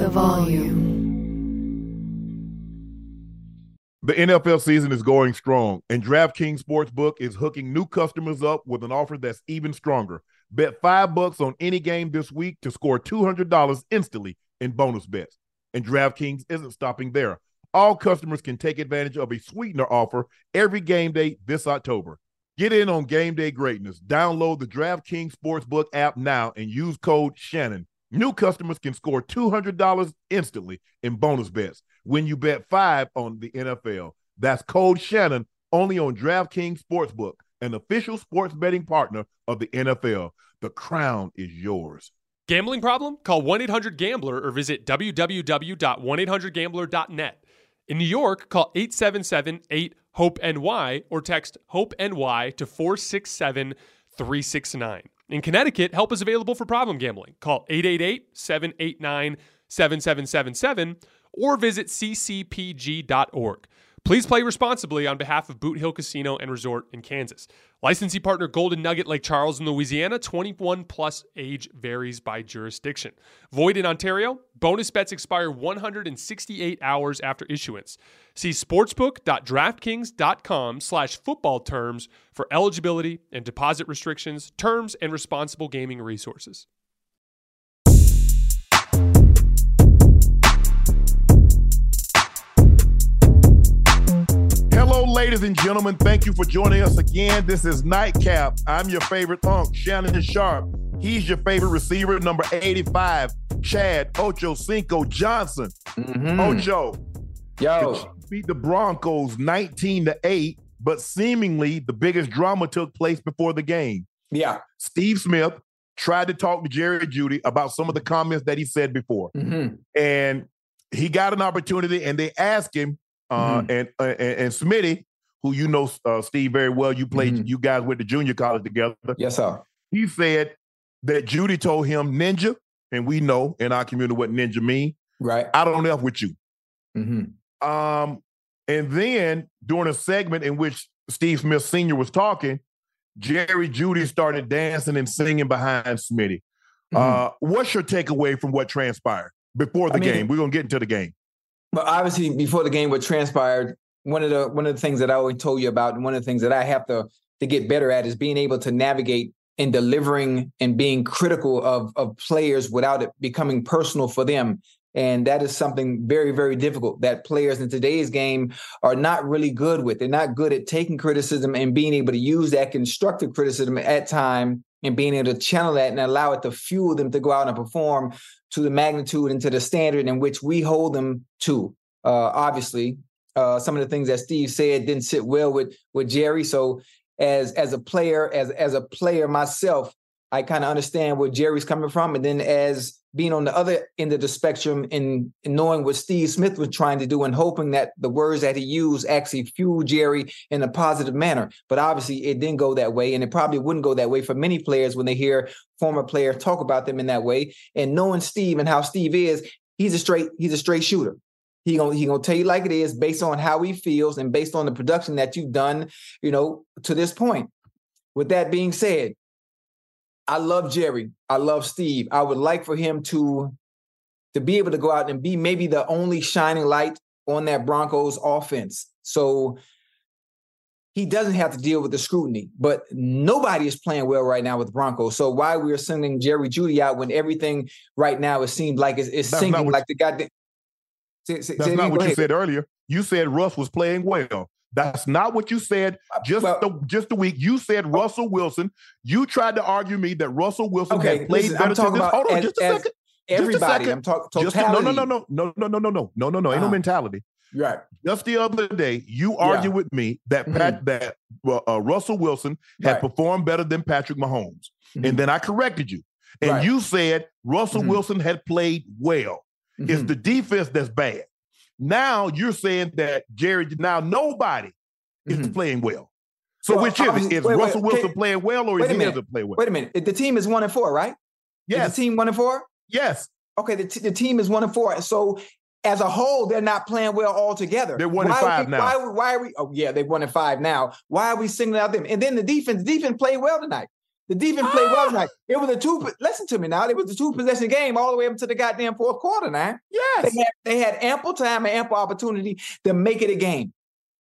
the volume. The NFL season is going strong, and DraftKings Sportsbook is hooking new customers up with an offer that's even stronger. Bet five bucks on any game this week to score $200 instantly in bonus bets. And DraftKings isn't stopping there. All customers can take advantage of a sweetener offer every game day this October. Get in on game day greatness. Download the DraftKings Sportsbook app now and use code Shannon New customers can score $200 instantly in bonus bets when you bet five on the NFL. That's code Shannon only on DraftKings Sportsbook, an official sports betting partner of the NFL. The crown is yours. Gambling problem? Call 1 800 Gambler or visit www.1800Gambler.net. In New York, call 877 8 HOPE NY or text HOPE NY to 467 369. In Connecticut, help is available for problem gambling. Call 888 789 7777 or visit ccpg.org. Please play responsibly on behalf of Boot Hill Casino and Resort in Kansas. Licensee partner Golden Nugget Lake Charles in Louisiana. 21 plus age varies by jurisdiction. Void in Ontario. Bonus bets expire 168 hours after issuance. See sportsbook.draftkings.com slash football terms for eligibility and deposit restrictions, terms, and responsible gaming resources. Ladies and gentlemen. Thank you for joining us again. This is Nightcap. I'm your favorite unk, Shannon Sharpe. He's your favorite receiver, number 85, Chad Ocho Cinco Johnson. Mm-hmm. Ocho. Yo. Beat the Broncos 19 to 8, but seemingly the biggest drama took place before the game. Yeah. Steve Smith tried to talk to Jerry Jeudy about some of the comments that he said before. Mm-hmm. And he got an opportunity and they asked him, uh, Mhm. and, uh, and and Smitty, who you know uh, Steve very well, you played, Mhm. you guys went to junior college together. Yes, sir. He said that Jeudy told him ninja, and we know in our community what ninja mean. Right. I don't know with you. Mm-hmm. Um, and then during a segment in which Steve Smith Sr. was talking, Jerry Jeudy started dancing and singing behind Smitty. Uh, what's your takeaway from what transpired before the Mm-hmm. I mean- game? We're gonna get into the game. But obviously, before the game, what transpired, one of the one of the things that I always told you about, and one of the things that I have to to get better at is being able to navigate and delivering and being critical of of players without it becoming personal for them. And that is something very, very difficult that players in today's game are not really good with. They're not good at taking criticism and being able to use that constructive criticism at time and being able to channel that and allow it to fuel them to go out and perform to the magnitude and to the standard in which we hold them to. Uh, obviously, uh, some of the things that Steve said didn't sit well with with Jerry. So, as as a player, as as a player myself, I kind of understand where Jerry's coming from, and then as being on the other end of the spectrum and, knowing what Steve Smith was trying to do and hoping that the words that he used actually fueled Jerry in a positive manner. But obviously, it didn't go that way, and it probably wouldn't go that way for many players when they hear former players talk about them in that way. And knowing Steve and how Steve is, he's a straight he's a straight shooter. He gonna he gonna tell you like it is based on how he feels and based on the production that you've done, you know, to this point. With that being said, I love Jerry. I love Steve. I would like for him to to be able to go out and be maybe the only shining light on that Broncos offense. So he doesn't have to deal with the scrutiny. But nobody is playing well right now with Broncos. So why we're sending Jerry Jeudy out when everything right now it seems like it's, it's sinking like the goddamn. Say, say, That's not what you said earlier. You said Russ was playing well. That's not what you said. Uh, just well, the, just a week, you said oh. Russell Wilson. You tried to argue me that Russell Wilson okay, had played listen, better. Talking about hold on, as, just a second. Everybody, I'm talking totality. no, no, no, no, no, no, no, no, no, no, no, no. Ain't uh, no mentality. Right. Just the other day, you argued yeah. with me that Pat mm-hmm. that uh, Russell Wilson had right. performed better than Patrick Mahomes, mm-hmm. and then I corrected you, and right. you said Russell mm-hmm. Wilson had played well. It's mm-hmm. the defense that's bad. Now you're saying that Jerry. Now nobody is mm-hmm. playing well. So well, which is it? Is wait, Russell wait, Wilson playing well, or is he doesn't play well? Wait a minute. The team is one and four, right? Yes. Is the team one and four. Yes. Okay. The, t- the team is one and four. So as a whole, they're not playing well altogether. They're one and five we, now. Why, why, are we? Oh, yeah, they're one and five now. Why are we singling out them? And then the defense, defense played well tonight. The defense ah. played well tonight. It was a two. Listen to me now. It was a two possession game all the way up to the goddamn fourth quarter. Now, yes, they had, they had ample time and ample opportunity to make it a game.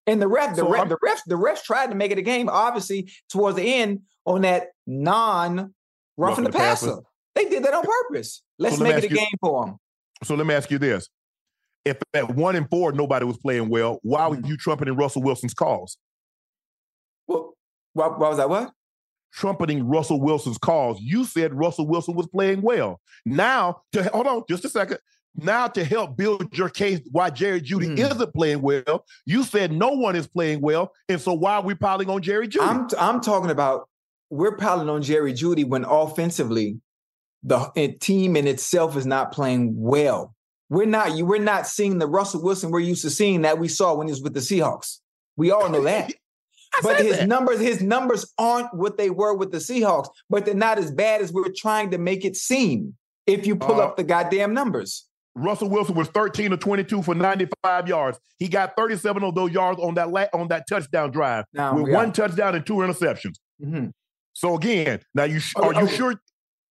And the ref, the so ref, the refs, the refs tried to make it a game. Obviously, towards the end on that non roughing the, the passer. passer. They did that on purpose. Let's so make it a you, game for them. So let me ask you this: if at one and four nobody was playing well, why were mm-hmm. you trumpeting Russell Wilson's calls? Well, why, why was that what? Trumpeting Russell Wilson's calls. You said Russell Wilson was playing well. Now, to hold on just a second. Now, to help build your case why Jerry Jeudy mm. isn't playing well, you said no one is playing well, and so why are we piling on Jerry Jeudy? I'm I'm talking about we're piling on Jerry Jeudy when offensively the team in itself is not playing well. We're not you. We're not seeing the Russell Wilson we're used to seeing that we saw when he was with the Seahawks. We all know that. But his that. numbers, his numbers aren't what they were with the Seahawks. But they're not as bad as we're trying to make it seem. If you pull uh, up the goddamn numbers. Russell Wilson was 13 or 22 for 95 yards. He got 37 of those yards on that la- on that touchdown drive now, with one touchdown and two interceptions. Mm-hmm. So again, now you sh- are you sure?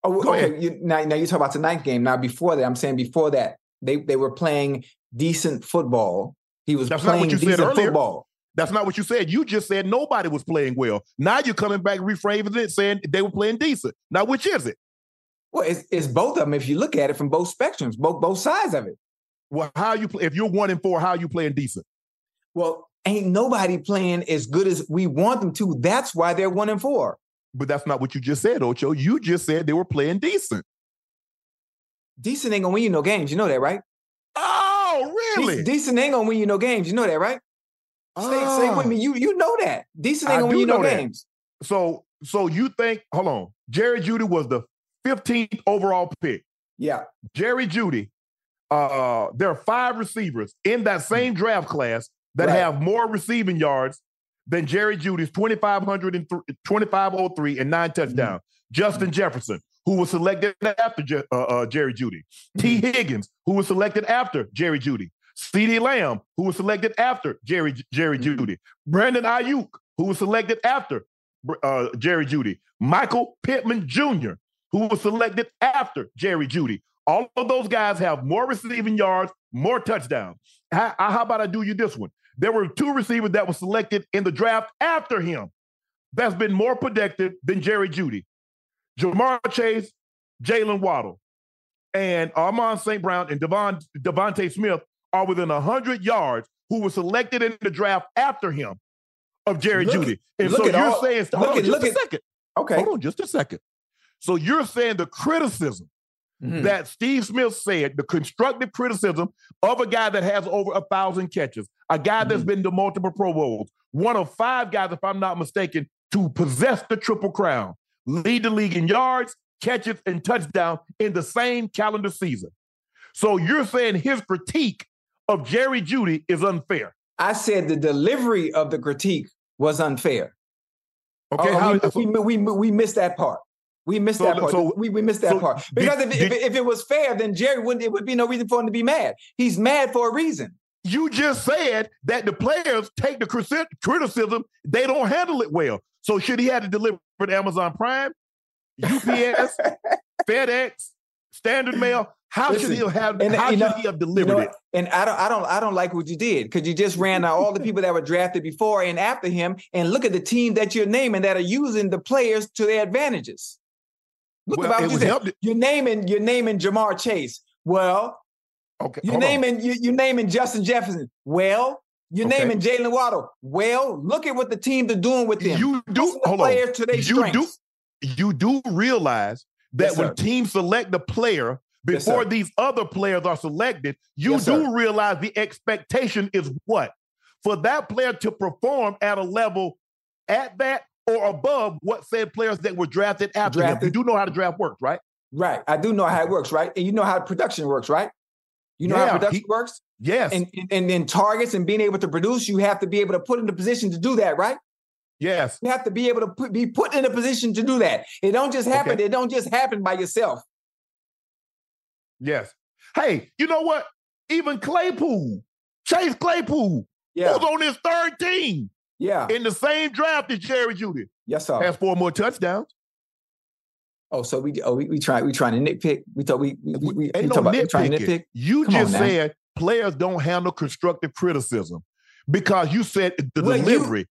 Oh, okay. You, now, now you talk about tonight's game. Now before that, I'm saying before that, they they were playing decent football. He was That's playing decent football. That's not what you said. You just said nobody was playing well. Now you're coming back reframing it, saying they were playing decent. Now, which is it? Well, it's, it's both of them. If you look at it from both spectrums, both both sides of it. Well, how you play? If you're one and four, how you playing decent? Well, ain't nobody playing as good as we want them to. That's why they're one and four. But that's not what you just said, Ocho. You just said they were playing decent decent ain't gonna win you no games. You know that, right? Oh, really? Decent, ain't gonna win you no games. You know that, right? Stay, stay with me. You you know that. Decent ain't gonna win you no that. games. So so you think? Hold on. Jerry Jeudy was the 15th overall pick. Yeah. Jerry Jeudy. Uh, there are five receivers in that same draft class that right. have more receiving yards than Jerry Jeudy's 2,500 and 2,503 and nine touchdowns. Mm-hmm. Justin Jefferson, who was selected after uh, uh, Jerry Jeudy. Mm-hmm. Higgins, who was selected after Jerry Jeudy. CeeDee Lamb, who was selected after Jerry Jerry mm-hmm. Jeudy. Brandon Aiyuk, who was selected after uh, Jerry Jeudy, Michael Pittman Jr., who was selected after Jerry Jeudy. All of those guys have more receiving yards, more touchdowns. How, how about I do you this one? There were two receivers that were selected in the draft after him that's been more productive than Jerry Jeudy Ja'Marr Chase, Jalen Waddle, and Amon St. Brown and Devon, DeVonta Smith are within 100 yards who were selected in the draft after him of Jerry look, Jeudy. And so you're all, saying, hold on at, just a second. Okay. Hold on just a second. So you're saying the criticism mm-hmm. that Steve Smith said, the constructive criticism of a guy that has over a thousand catches, a guy mm-hmm. that's been to multiple Pro Bowls, one of five guys, if I'm not mistaken, to possess the Triple Crown lead the league in yards, catches, and touchdown in the same calendar season. So you're saying his critique of Jerry Jeudy is unfair. I said the delivery of the critique was unfair. Okay, oh, how, we, we, we, we, missed that part. We missed So- that part. so- we, we missed that so part because did- if, if, did- if it was fair, then Jerry wouldn't. It would be no reason for him to be mad. He's mad for a reason. You just said that the players take the criticism, they don't handle it well. So should he have to deliver to Amazon Prime, UPS, FedEx, Standard Mail? How should he have? and, how you should know- he have You delivered know, it? and I don't, I don't, I don't like what you did because you just ran out all the people that were drafted before and after him, and look at the team that you're naming that are using the players to their advantages. Look Well, about what you. You're naming, you're naming Ja'Marr Chase. Well, Okay, you're naming, you, you're naming Justin Jefferson. Well, you're Okay. naming Jalen Waddle. Well, look at what the teams are doing with them. You do the hold on. to their You strengths. do you do realize that Yes, when teams select the player before sir. these other players are selected, you Yes, do sir. realize the expectation is what? For that player to perform at a level at that or above what said players that were drafted after him. You do know how the draft works, right? Right. I do know how it works, right? And you know how production works, right? You know Yeah, how production he- works? Yes. And, and then targets and being able to produce, you have to be able to put in the position to do that, right? yes. You have to be able to put, be put in a position to do that. It don't just happen. Okay. It don't just happen by yourself. Yes. Hey, you know what? Even Claypool, Chase Claypool, Yeah. who's on his third team Yeah. in the same draft as Jerry Jeudy, Yes, sir. has four more touchdowns. Oh, so we oh we, we try we trying to nitpick. We thought we we, we, we Ain't no talk about we trying to nitpick. You Come just said players don't handle constructive criticism because you said the Well, delivery.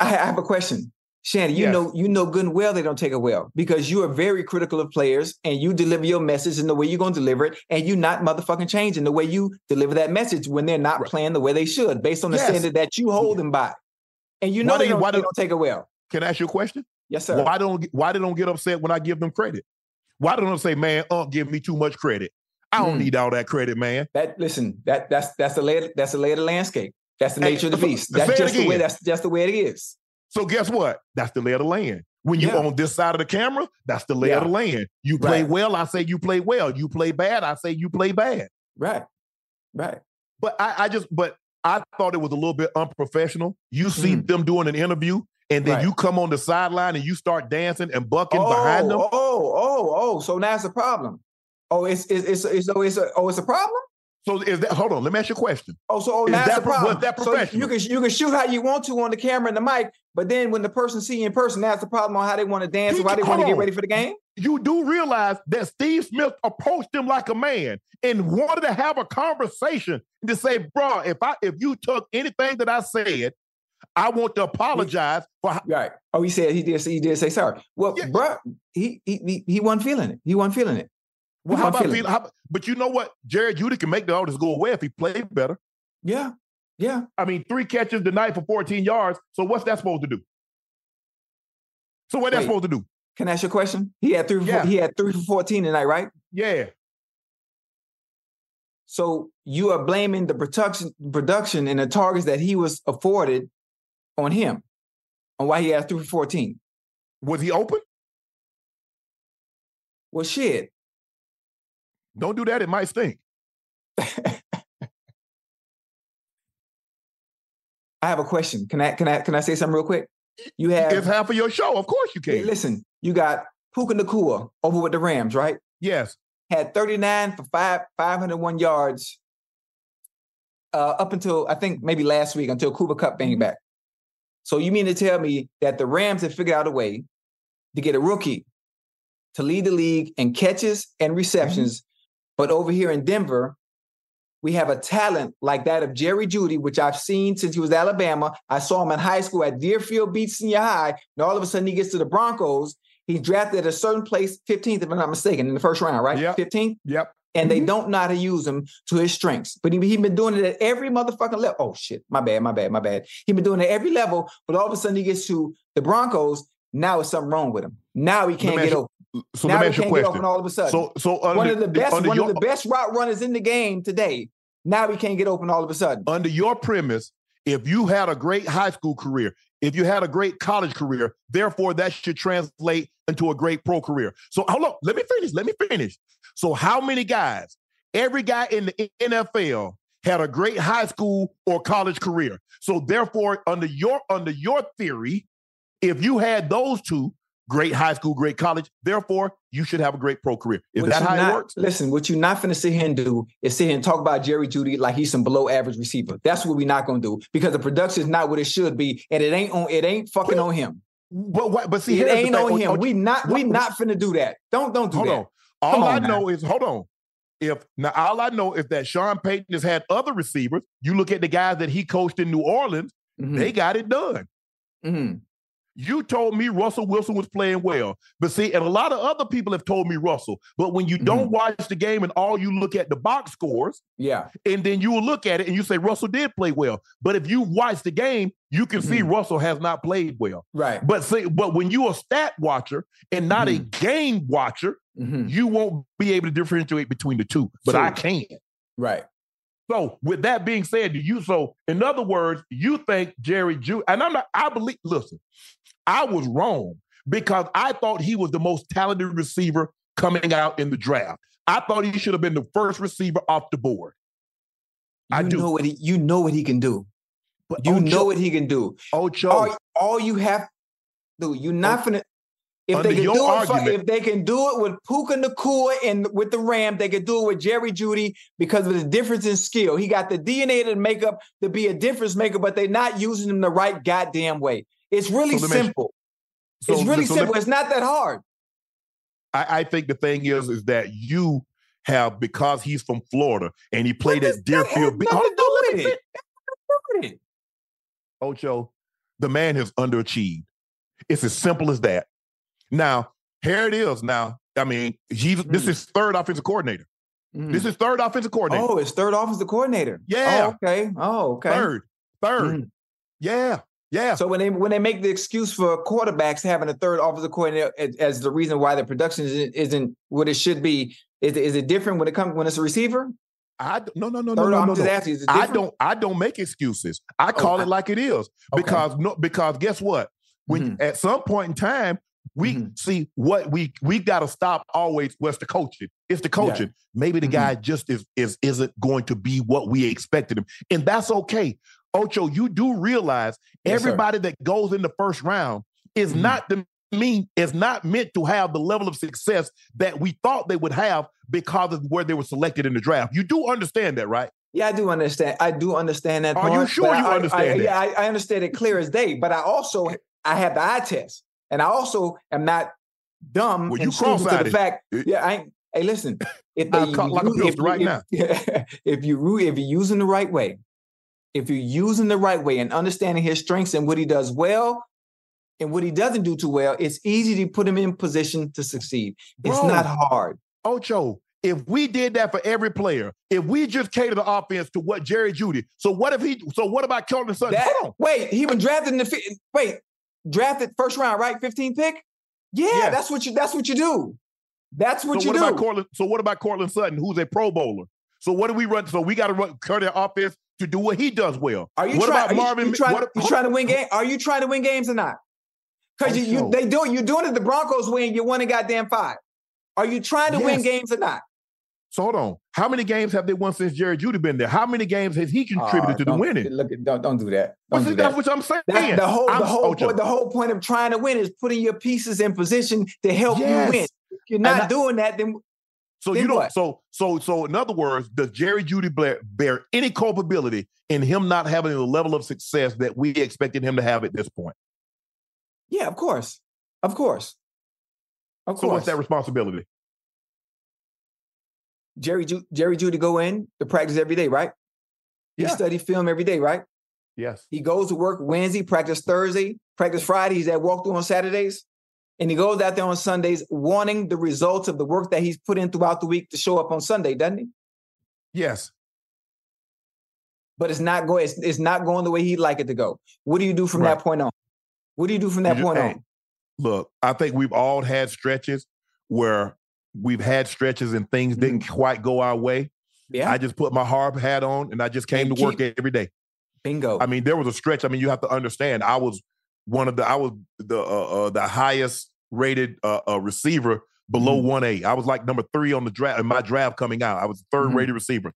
I, I have a question. Shannon, you Yes. know, you know good and well they don't take it well because you are very critical of players and you deliver your message in the way you're going to deliver it, and you not motherfucking changing the way you deliver that message when they're not Right. playing the way they should, based on the Yes. standard that you hold them by. And you know Why they don't, why they do- don't take it well. Can I ask you a question? Yes, sir. Why don't why they don't get upset when I give them credit? Why don't they say, man, uh, give me too much credit? I don't Hmm. need all that credit, man. That listen, that that's that's the lay that's the lay of the landscape. That's the Hey, nature of the beast. That's just the way that's just the way it is. So guess what? That's the lay of the land. When you Yeah. on this side of the camera, that's the lay of the land. You play Right. well, I say you play well. You play bad, I say you play bad. Right. Right. But I, I just, but I thought it was a little bit unprofessional. You see Mhm. them doing an interview, and then Right. you come on the sideline and you start dancing and bucking oh, behind them. Oh, oh, oh. So now it's a problem. Oh, it's it's it's, it's, oh, it's a oh, it's a problem. So is that? Hold on, let me ask you a question. Oh, so oh, Is now that was problem. that so you can you can shoot how you want to on the camera and the mic, but then when the person see you in person, that's the problem on how they want to dance He or how they want to get ready for the game. You do realize that Steve Smith approached him like a man and wanted to have a conversation to say, "Bro, if I if you took anything that I said, I want to apologize for." How, Right. Oh, he said he did. He did say sorry. Well, Yeah. bruh, he he he, he wasn't feeling it. He wasn't feeling it. Well, how about Pete- how- but you know what? Jared Jeudy can make the orders go away if he played better. Yeah. Yeah. I mean, three catches tonight for 14 yards. So what's that supposed to do? So what that supposed to do? Can I ask you a question? He had three. For, Yeah. He had three for fourteen tonight, right? Yeah. So you are blaming the production, production, and the targets that he was afforded on him, on why he had three for fourteen. Was he open? Well, shit. Don't do that. It might stink. I have a question. Can I can I can I say something real quick? You have It's half of your show. Of course you can. listen. You got Puka Nacua over with the Rams, right? Yes. Had 39 for five 501 yards uh, up until I think maybe last week until Cooper Kupp came back. So you mean to tell me that the Rams have figured out a way to get a rookie to lead the league in catches and receptions, but over here in Denver, we have a talent like that of Jerry Jeudy, which I've seen since he was Alabama. I saw him in high school at Deerfield Beach Senior High, and all of a sudden he gets to the Broncos. He's drafted at a certain place, 15th, if I'm not mistaken, in the first round, right? Yep. 15th Yep. and Mm-hmm. they don't know how to use him to his strengths. But he, he been doing it at every motherfucking level. Oh shit, my bad, my bad, my bad. He's been doing it at every level, but all of a sudden he gets to the Broncos. Now it's something wrong with him. Now he can't get open. So now let me he ask you a can't get question. open all of a sudden. So, so under, one of the best, one your, of the best route runners in the game today. Now he can't get open all of a sudden. under your premise, if you had a great high school career, if you had a great college career, therefore that should translate into a great pro career. So hold on, let me finish. Let me finish. So how many guys? Every guy in the NFL had a great high school or college career. So therefore, under your under your theory, if you had those two, great high school, great college. Therefore, you should have a great pro career. Is What that how not- it works? Listen, what you're not finna sit here and do is sit here and talk about Jerry Jeudy like he's some below average receiver. That's what we're not gonna do because the production is not what it should be, and it ain't on. It ain't fucking on him. But what? But see, it ain't on him. we not. We not finna do that. Don't don't do hold that. on. All Come I on now. know is hold on. If now all I know is that Sean Payton has had other receivers. You look at the guys that he coached in New Orleans, Mhm, they got it done. mhm. You told me Russell Wilson was playing well. But see, and a lot of other people have told me Russell. But when you don't Mm-hmm. watch the game and all you look at the box scores, Yeah. and then you will look at it and you say Russell did play well. But if you watch the game, you can see Mhm. Russell has not played well. Right. But see, but when you're a stat watcher and not a game watcher, Mhm. you won't be able to differentiate between the two. But I True. can. Right. So with that being said, do you so in other words, you think Jerry Jeudy, and I'm not, I believe, listen, I was wrong because I thought he was the most talented receiver coming out in the draft. I thought he should have been the first receiver off the board. You I do. know what he. You know what he can do. But You Ocho, know what he can do. Ocho, All, all you have, dude. You're not oh, finna. If Under they can do it, for, argument- if they can do it with Puka Nacua and with the Ram, they can do it with Jerry Jeudy because of the difference in skill. He got the DNA to make up to be a difference maker, but they're not using him the right goddamn way. It's really So simple. so- it's really so simple. me- it's not that hard. I, I think the thing is, is that you have because he's from Florida and he played at Deerfield. Be- nothing Hold to on, do let with me it? fin- Look it. Ocho, the man has underachieved. It's as simple as that. Now, here it is. Now, I mean, he's this Mm. is third offensive coordinator. Mhm. This is third offensive coordinator. Oh, it's third offensive coordinator. Yeah. Oh, okay. Oh, okay. Third, third. Mhm. Yeah, yeah. So when they when they make the excuse for quarterbacks having a third offensive coordinator as, as the reason why the production isn't, isn't what it should be, is, is it different when it comes when it's a receiver? I no no no no Third, no I'm no. just no. asking. I don't I don't make excuses. I call I- it like it is Okay. because no because guess what? When at some point in time we Mhm. see what we we got to stop always what's the coaching. It's the coaching. Maybe the Mhm. guy just is is isn't going to be what we expected him, and that's okay. Ocho, you do realize Yes, sir. everybody that goes in the first round is Mhm. not the mean is not meant to have the level of success that we thought they would have because of where they were selected in the draft. You do understand that, right? Yeah, I do understand. I do understand that. Are you sure you I- I- understand that? Yeah, I, I understand it clear as day. But I also I have the eye test, and I also am not dumb Well, you and stupid to the fact. Yeah, I ain't. Hey, listen. If they cut like a if right if- now. if you if you're using the right way, if you're using the right way and understanding his strengths and what he does well and what he doesn't do too well, it's easy to put him in position to succeed. It's not hard. Ocho, if we did that for every player, if we just cater the offense to what Jerry Jeudy, so what if he? So what about Kelvin Sutton? That- Hold on. wait, he was drafted in the wait, drafted first round, right? 15 pick? Yeah, Yeah. that's what you that's what you do. That's what so you what do. about Courtland? So what about Courtland Sutton, who's a Pro Bowler? So what do we run? So we got to run cut their offense to do what he does well. Are you what trying, about are Marvin? You, trying, what- you trying to win game? Are you trying to win games or not? Because you, you they do you're doing it. The Broncos win. You won a goddamn five. Are you trying to win games or not? So hold on. How many games have they won since Jerry Jeudy been there? How many games has he contributed Oh, to the winning? Look, at- don't don't do that. Don't it- do that's what I'm saying. That's the whole I'm- the whole point, the whole point of trying to win is putting your pieces in position to help Yes. you win. If you're not I- doing that, then So Then you don't. what? So so so in other words, does Jerry Jeudy bear, bear any culpability in him not having the level of success that we expected him to have at this point? yeah, of course, of course, of So course. what's that responsibility? Jerry Ju- Jerry Jeudy go in to practice every day, right? He Yeah. study film every day, right? Yes. He goes to work Wednesday, practice Thursday, practice Friday. He's at walkthrough on Saturdays. And he goes out there on Sundays wanting the results of the work that he's put in throughout the week to show up on Sunday, doesn't he? Yes. But it's not going, it's, it's not going the way he'd like it to go. What do you do from Right. that point on? What do you do from that You point on? Look, I think we've all had stretches where we've had stretches and things Mm-hmm. didn't quite go our way. Yeah. I just put my hard hat on and I just came And to work every day. Bingo. I mean, there was a stretch. I mean, you have to understand. I was one of the. I was the uh, uh, the highest rated uh, uh, receiver below Mhm. one A. I was like number three on the draft in my draft coming out. I was the 3rd Mhm. rated receiver.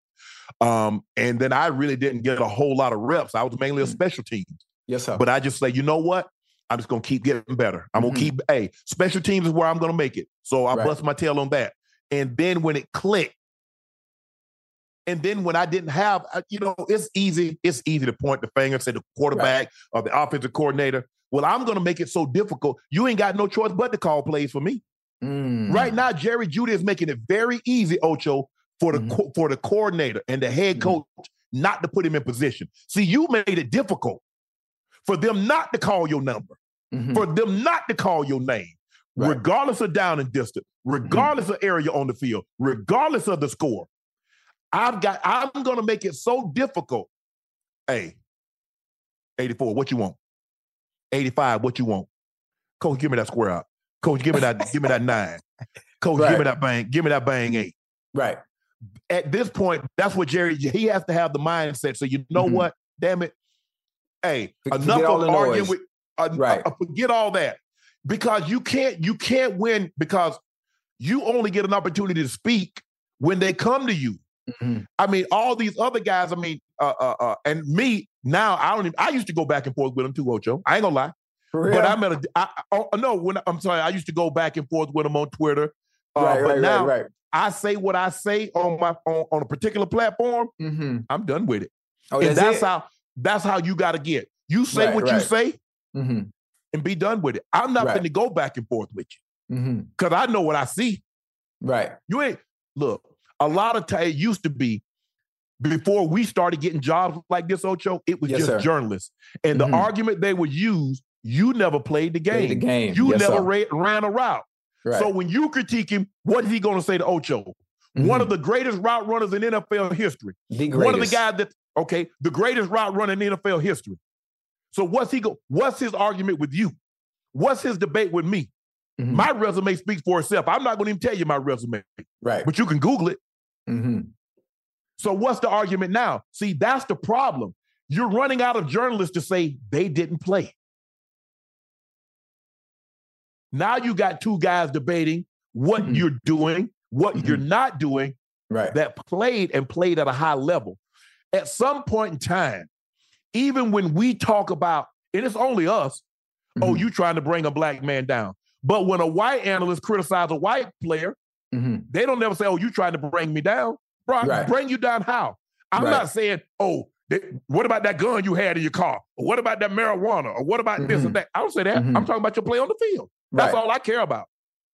Um, and then I really didn't get a whole lot of reps. I was mainly a Mhm. special team. yes, sir. But I just say, you know what? I'm just gonna keep getting better. I'm Mhm. gonna keep. Hey, special teams is where I'm gonna make it. So I Right. bust my tail on that. And then when it clicked, and then when I didn't have, uh, you know, it's easy. It's easy to point the finger, say the quarterback or the offensive coordinator. Well, I'm gonna make it so difficult. You ain't got no choice but to call plays for me. Mm. Right now, Jerry Jeudy is making it very easy, Ocho, for the Mhm. co- for the coordinator and the head Mhm. coach not to put him in position. See, you made it difficult for them not to call your number, Mhm. for them not to call your name, Right. regardless of down and distance, regardless of area on the field, regardless of the score. I've got. I'm going to make it so difficult. Hey, 84, what you want? 85, what you want? Coach, give me that square out. Coach, give me that. give me that nine. Coach, give me that bang. Give me that bang eight Right. at this point, that's what Jerry he has to have the mindset. So you know Mhm. what? Damn it. Hey, enough of arguing noise. with uh, Right. uh, forget all that. Because you can't you can't win because you only get an opportunity to speak when they come to you. Mhm. I mean, all these other guys, I mean, uh, uh, uh, and me now, I don't even, I used to go back and forth with him too, Ocho. I ain't gonna lie. But I'm at a, I, I, oh, no, when I'm sorry, I used to go back and forth with him on Twitter. Uh, right, but right, now right, right. I say what I say on my on, on a particular platform, Mm-hmm. I'm done with it. Oh, and that's, how that's how you got to get. You say Right, what you say Mm-hmm. and be done with it. I'm not Right. going to go back and forth with you Mm-hmm. because I know what I see. Right. You ain't look. A lot of time it used to be before we started getting jobs like this, Ocho. It was Yes, just sir. journalists, and the Mhm. argument they would use. You never played the game. the game. You Yes, never ra- ran a route. Right. So when you critique him, what is he going to say to Ocho? One of the greatest route runners in NFL history. Mm-hmm. One of the guys that okay, the greatest route runner in NFL history. So what's he go? What's his argument with you? What's his debate with me? Mhm. My resume speaks for itself. I'm not going to even tell you my resume, right. but you can Google it. Mm-hmm. So what's the argument now? See, that's the problem. You're running out of journalists to say they didn't play. Now you got two guys debating what Mhm. you're doing, what Mhm. you're not doing, Right. that played and played at a high level. At some point in time, even when we talk about, and it's only us, oh, Mhm. you trying to bring a black man down. But when a white analyst criticizes a white player, Mhm. they don't never say, oh, you trying to bring me down. Bro, Right. bring you down how? I'm Right. not saying, oh, th- what about that gun you had in your car? Or what about that marijuana? Or what about this Mhm. and that? I don't say that. Mhm. I'm talking about your play on the field. That's Right. all I care about.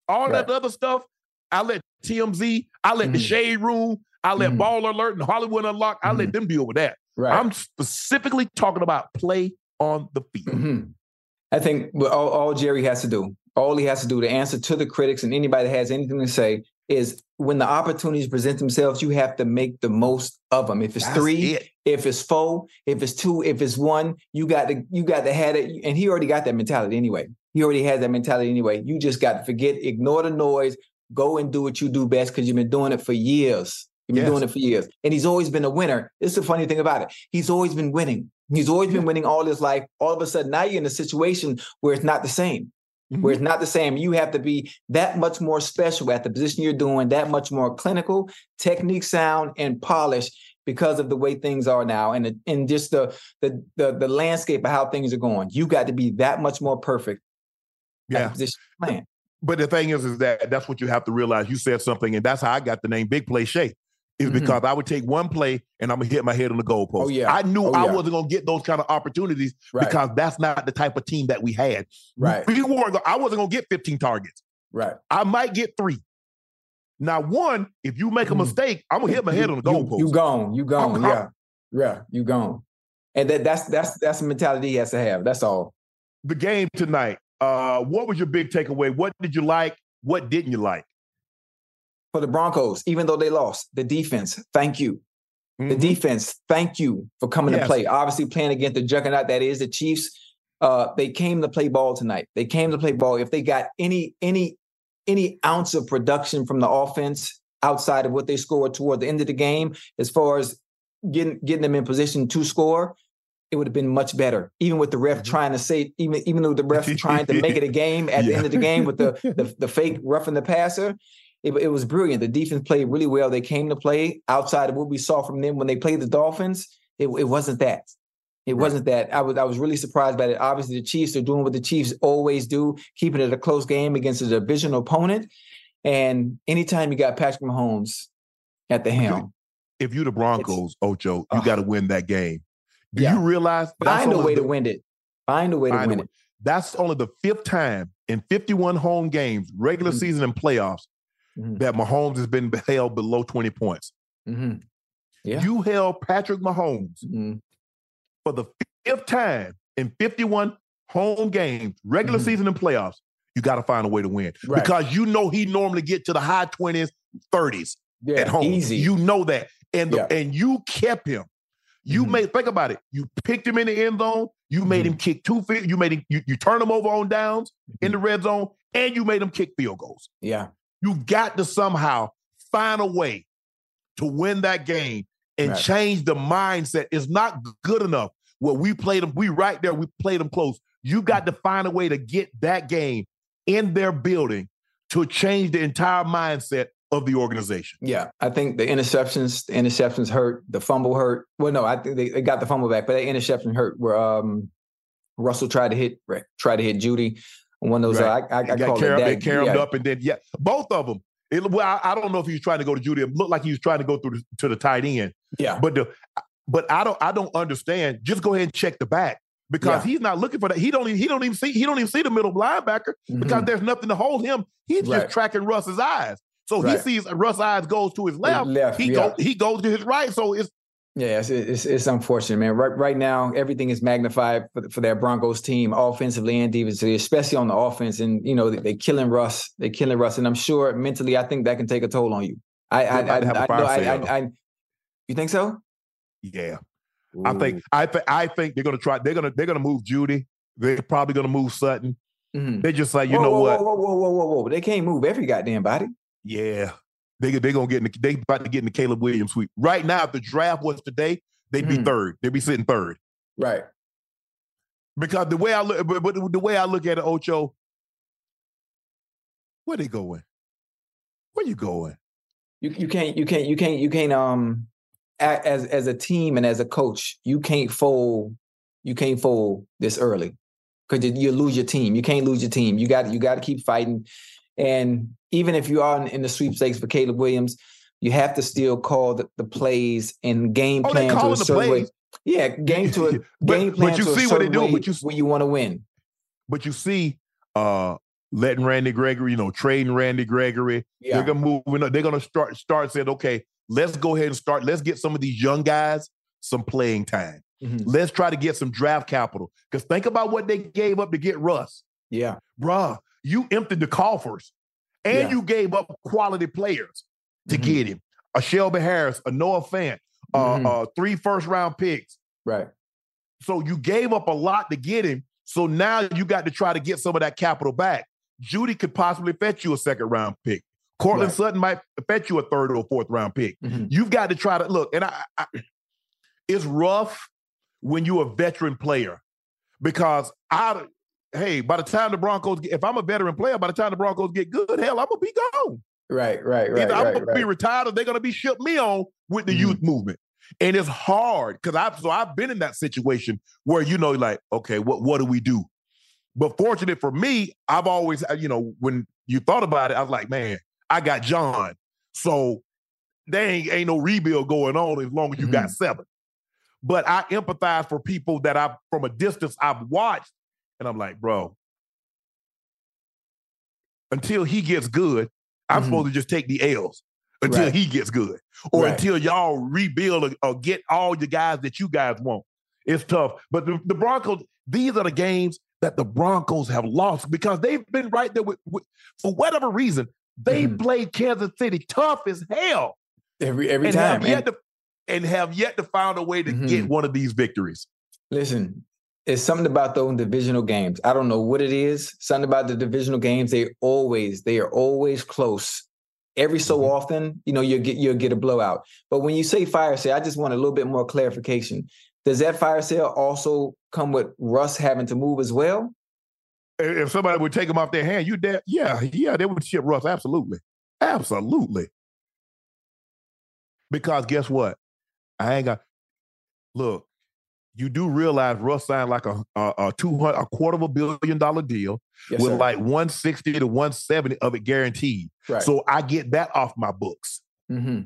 All that other stuff, I let TMZ, I let the Mhm. Shade Room, I let Mhm. Ball Alert and Hollywood Unlock, I let them deal with that. Right. I'm specifically talking about play on the field. I think all, all Jerry has to do, all he has to do to answer to the critics and anybody that has anything to say is when the opportunities present themselves, you have to make the most of them. If it's That's three, it. if it's four, if it's two, if it's one, you got to you got to have it. And he already got that mentality anyway. He already has that mentality anyway. You just got to forget, ignore the noise, go and do what you do best because you've been doing it for years. You've been Yes. doing it for years. And he's always been a winner. It's the funny thing about it. He's always been winning. He's always been winning all his life. All of a sudden, now you're in a situation where it's not the same. Where it's mm-hmm. not the same. You have to be that much more special at the position you're doing, that much more clinical, technique sound, and polished because of the way things are now and and just the, the the the landscape of how things are going. You got to be that much more perfect at the Yeah. position you're playing. But the thing is, is that that's what you have to realize. You said something, and that's how I got the name Big Play Shay. Is Mhm. because I would take one play and I'm gonna hit my head on the goalpost. Oh, yeah. I knew Oh, I yeah. wasn't gonna get those kind of opportunities Right. because that's not the type of team that we had. Right. We weren't. I wasn't gonna get 15 targets. Right. I might get three. Now, one, if you make a Mhm. mistake, I'm gonna hit my head on the You- goalpost. You, gone. You gone. I'm- yeah. Yeah. You gone. And that, that's that's that's the mentality he has to have. That's all. the game tonight. Uh, what was your big takeaway? What did you like? What didn't you like? For the Broncos, even though they lost, the defense, thank you. The Mhm. defense, thank you for coming to play. Obviously, playing against the juggernaut that is the Chiefs. Uh, they came to play ball tonight. They came to play ball. If they got any any any ounce of production from the offense outside of what they scored toward the end of the game, as far as getting getting them in position to score, it would have been much better. Even with the ref Mhm. trying to say, even even though the ref trying to make it a game at the end of the game with the the, the fake roughing the passer, it, it was brilliant. The defense played really well. They came to play outside of what we saw from them when they played the Dolphins. It, it wasn't that. It right. wasn't that I was I was really surprised by it. Obviously, the Chiefs are doing what the Chiefs always do, keeping it a close game against a divisional opponent. And anytime you got Patrick Mahomes at the helm, if you're the Broncos, Ocho, you uh, got to win that game. Do yeah. you realize? Find a way the, to win it. Find a way to win it. That's only the fifth time in 51 home games, regular mm-hmm. season and playoffs, mm-hmm. that Mahomes has been held below 20 points. Mm-hmm. Yeah. You held Patrick Mahomes mm-hmm. for the fifth time in 51 home games, regular mm-hmm. season and playoffs. You got to find a way to win right. because you know he normally get to the high 20s, 30s yeah, at home. Easy. You know that, and the, yeah. and you kept him. You mm-hmm. made think about it. You picked him in the end zone. You made mm-hmm. him kick two feet. You made him. You, you turn him over on downs mm-hmm. in the red zone, and you made him kick field goals. Yeah, you got to somehow find a way to win that game and right. change the mindset. It's not good enough. Well, we played them. We right there. We played them close. You got to find a way to get that game in their building to change the entire mindset of the organization. Yeah, I think the interceptions, the interceptions hurt, the fumble hurt. Well, no, I think they, they got the fumble back, but the interception hurt where um, Russell tried to hit tried to hit Jeudy. One of those, right. I, I, I call it that. They yeah. up, and then yeah, both of them. It, well, I, I, don't know if he was trying to go to Jeudy. It looked like he was trying to go through the, to the tight end. Yeah, but the but I don't I don't understand. Just go ahead and check the back because yeah. he's not looking for that. He don't even he don't even see he don't even see the middle linebacker mm-hmm. because there's nothing to hold him. He's right. just tracking Russ's eyes. So right. he sees Russ eyes goes to his left. left he yeah. go he goes to his right. So it's yeah, it's, it's, it's unfortunate, man. Right right now, everything is magnified for, for that Broncos team, offensively and defensively, especially on the offense. And you know they, are killing Russ, they're killing Russ, and I'm sure mentally, I think that can take a toll on you. I I I, I, I, I, you think so? Yeah, Ooh. I think I think I think they're gonna try. They're gonna they're gonna move Jeudy. They're probably gonna move Sutton. Mm-hmm. They just like you whoa, know whoa, what? Whoa, whoa, whoa, whoa, whoa! They can't move every goddamn body. Yeah, they they gonna get in the, they about to get in the Caleb Williams suite right now. If the draft was today, they'd be mm. third. They'd be sitting third. Right. Because the way I look, but, but the way I look at it, Ocho, where they going? Where you going? You you can't you can't you can't you can't um as as a team and as a coach you can't fold you can't fold this early because you, you lose your team. You can't lose your team. You got you got to keep fighting. And even if you are in the sweepstakes for Caleb Williams, you have to still call the, the plays and game oh, plan to a certain way. Yeah, game to a but, game plan. But you see what they do. But you when you want to win. But you see, uh, letting Randy Gregory, you know, trading Randy Gregory. Yeah. They're gonna move. They're gonna start start saying, okay, let's go ahead and start. Let's get some of these young guys some playing time. Mm-hmm. Let's try to get some draft capital. Because think about what they gave up to get Russ. Yeah. Bruh, you emptied the coffers and yeah. you gave up quality players to mm-hmm. get him. A Shelby Harris, a Noah Fant, uh, mm-hmm. uh, three first round picks. Right. So you gave up a lot to get him. So now you got to try to get some of that capital back. Jeudy could possibly fetch you a second round pick. Courtland right. Sutton might fetch you a third or fourth round pick. Mm-hmm. You've got to try to look, and I, I, it's rough when you're a veteran player because I, hey, by the time the Broncos, if I'm a veteran player, by the time the Broncos get good, hell, I'm gonna be gone. Right, right, right. Either I'm right, gonna right. be retired, or they're gonna be shipped me on with the mm-hmm. youth movement. And it's hard because I've so I've been in that situation where you know, like, okay, what what do we do? But fortunate for me, I've always, you know, when you thought about it, I was like, man, I got John. So there ain't, ain't no rebuild going on as long as you mm-hmm. got seven. But I empathize for people that I've from a distance I've watched, and I'm like, bro, until he gets good, I'm mm-hmm. supposed to just take the L's until right. he gets good, or right. until y'all rebuild or, or, get all the guys that you guys want. It's tough. But the, the, Broncos, these are the games that the Broncos have lost because they've been right there with, with for whatever reason. They mm-hmm. played Kansas City tough as hell every every and time. Have yet to, and have yet to find a way to mm-hmm. get one of these victories. Listen, it's something about those divisional games. I don't know what it is. Something about the divisional games. They always, they are always close. Every so mm-hmm. often, you know, you'll get you'll get a blowout. But when you say fire sale, I just want a little bit more clarification. Does that fire sale also come with Russ having to move as well? If somebody would take him off their hand, you dare, yeah, yeah, they would ship Russ. Absolutely. Absolutely. Because guess what? I ain't got look. You do realize Russ signed like a a, a two hundred a quarter of a billion dollar deal Yes, with sir. like one sixty to one seventy of it guaranteed. right. So I get that off my books. hmm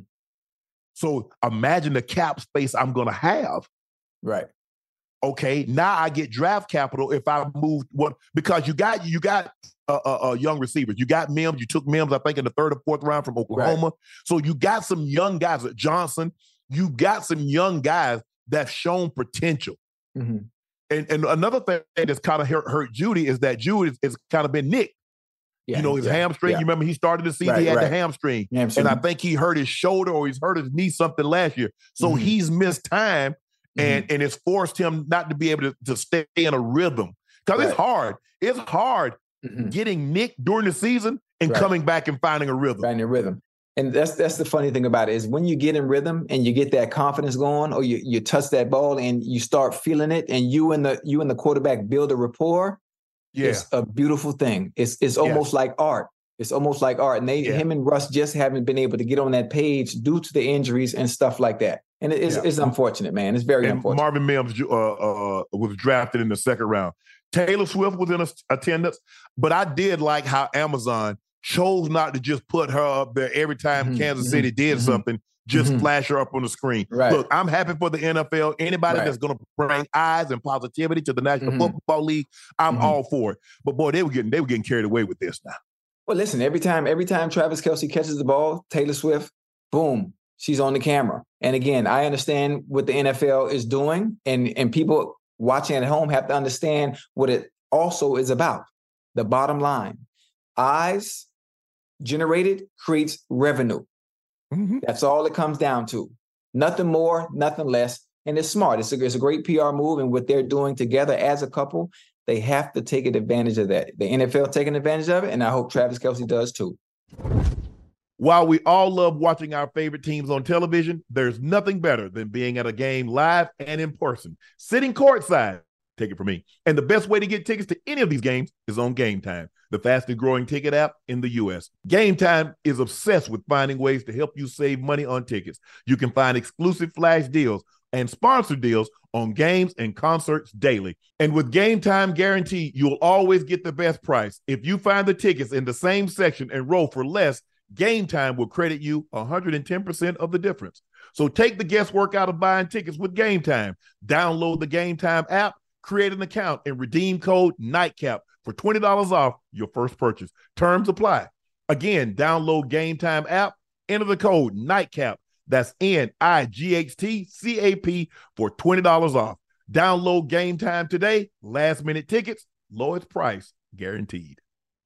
So imagine the cap space I'm going to have. right. Okay, now I get draft capital if I move what because you got you got uh, uh, uh, young receivers. You got Mims. You took Mims, I think, in the third or fourth round from Oklahoma. So you got some young guys at Johnson. You got some young guys that've shown potential. hmm And and another thing that's kind of hurt, hurt Jeudy is that Jeudy is, is kind of been nicked. Yeah. you know, his yeah, hamstring. yeah. You remember he started the season, Right, he had right. the hamstring. Hamstring. And I think he hurt his shoulder or he's hurt his knee something last year. So Mhm. he's missed time and Mm-hmm. and it's forced him not to be able to, to stay in a rhythm. Because it's hard. It's hard Mhm. getting nicked during the season and Right. coming back and finding a rhythm. right in the rhythm. And that's that's the funny thing about it is when you get in rhythm and you get that confidence going, or you you touch that ball and you start feeling it, and you and the you and the quarterback build a rapport. Yeah. It's a beautiful thing. It's it's almost like art. It's almost like art. And they Yeah. him and Russ just haven't been able to get on that page due to the injuries and stuff like that. And it is Yeah. it's unfortunate, man. It's very and unfortunate. Marvin Mims uh, uh, was drafted in the second round. Taylor Swift was in attendance, but I did like how Amazon chose not to just put her up there every time Mhm, Kansas mhm, City did mhm, something, just mhm. flash her up on the screen. Right. Look, I'm happy for the NFL. Anybody Right. that's going to bring eyes and positivity to the National Mhm. Football League, I'm Mhm. all for it. But boy, they were getting they were getting carried away with this now. Well, listen, every time, every time Travis Kelce catches the ball, Taylor Swift, boom, she's on the camera. And again, I understand what the NFL is doing, and and people watching at home have to understand what it also is about. The bottom line: eyes generated creates revenue. Mm-hmm. That's all it comes down to. Nothing more, nothing less. And it's smart. It's a, it's a great PR move. And what they're doing together as a couple, they have to take advantage of that. The NFL taking advantage of it, and I hope Travis Kelce does too. While we all love watching our favorite teams on television, there's nothing better than being at a game live and in person, sitting courtside. Take it from me. And the best way to get tickets to any of these games is on Game Time, the fastest growing ticket app in the U.S. Game Time is obsessed with finding ways to help you save money on tickets. You can find exclusive flash deals and sponsor deals on games and concerts daily. And with Game Time Guarantee, you'll always get the best price. If you find the tickets in the same section and row for less, Game Time will credit you 110% of the difference. So take the guesswork out of buying tickets with Game Time. Download the Game Time app, create an account, and redeem code NIGHTCAP for $20 off your first purchase. Terms apply. Again, download Game Time app, enter the code NIGHTCAP. That's N I G H T C A P for $20 off. Download Game Time today. Last minute tickets, lowest price guaranteed.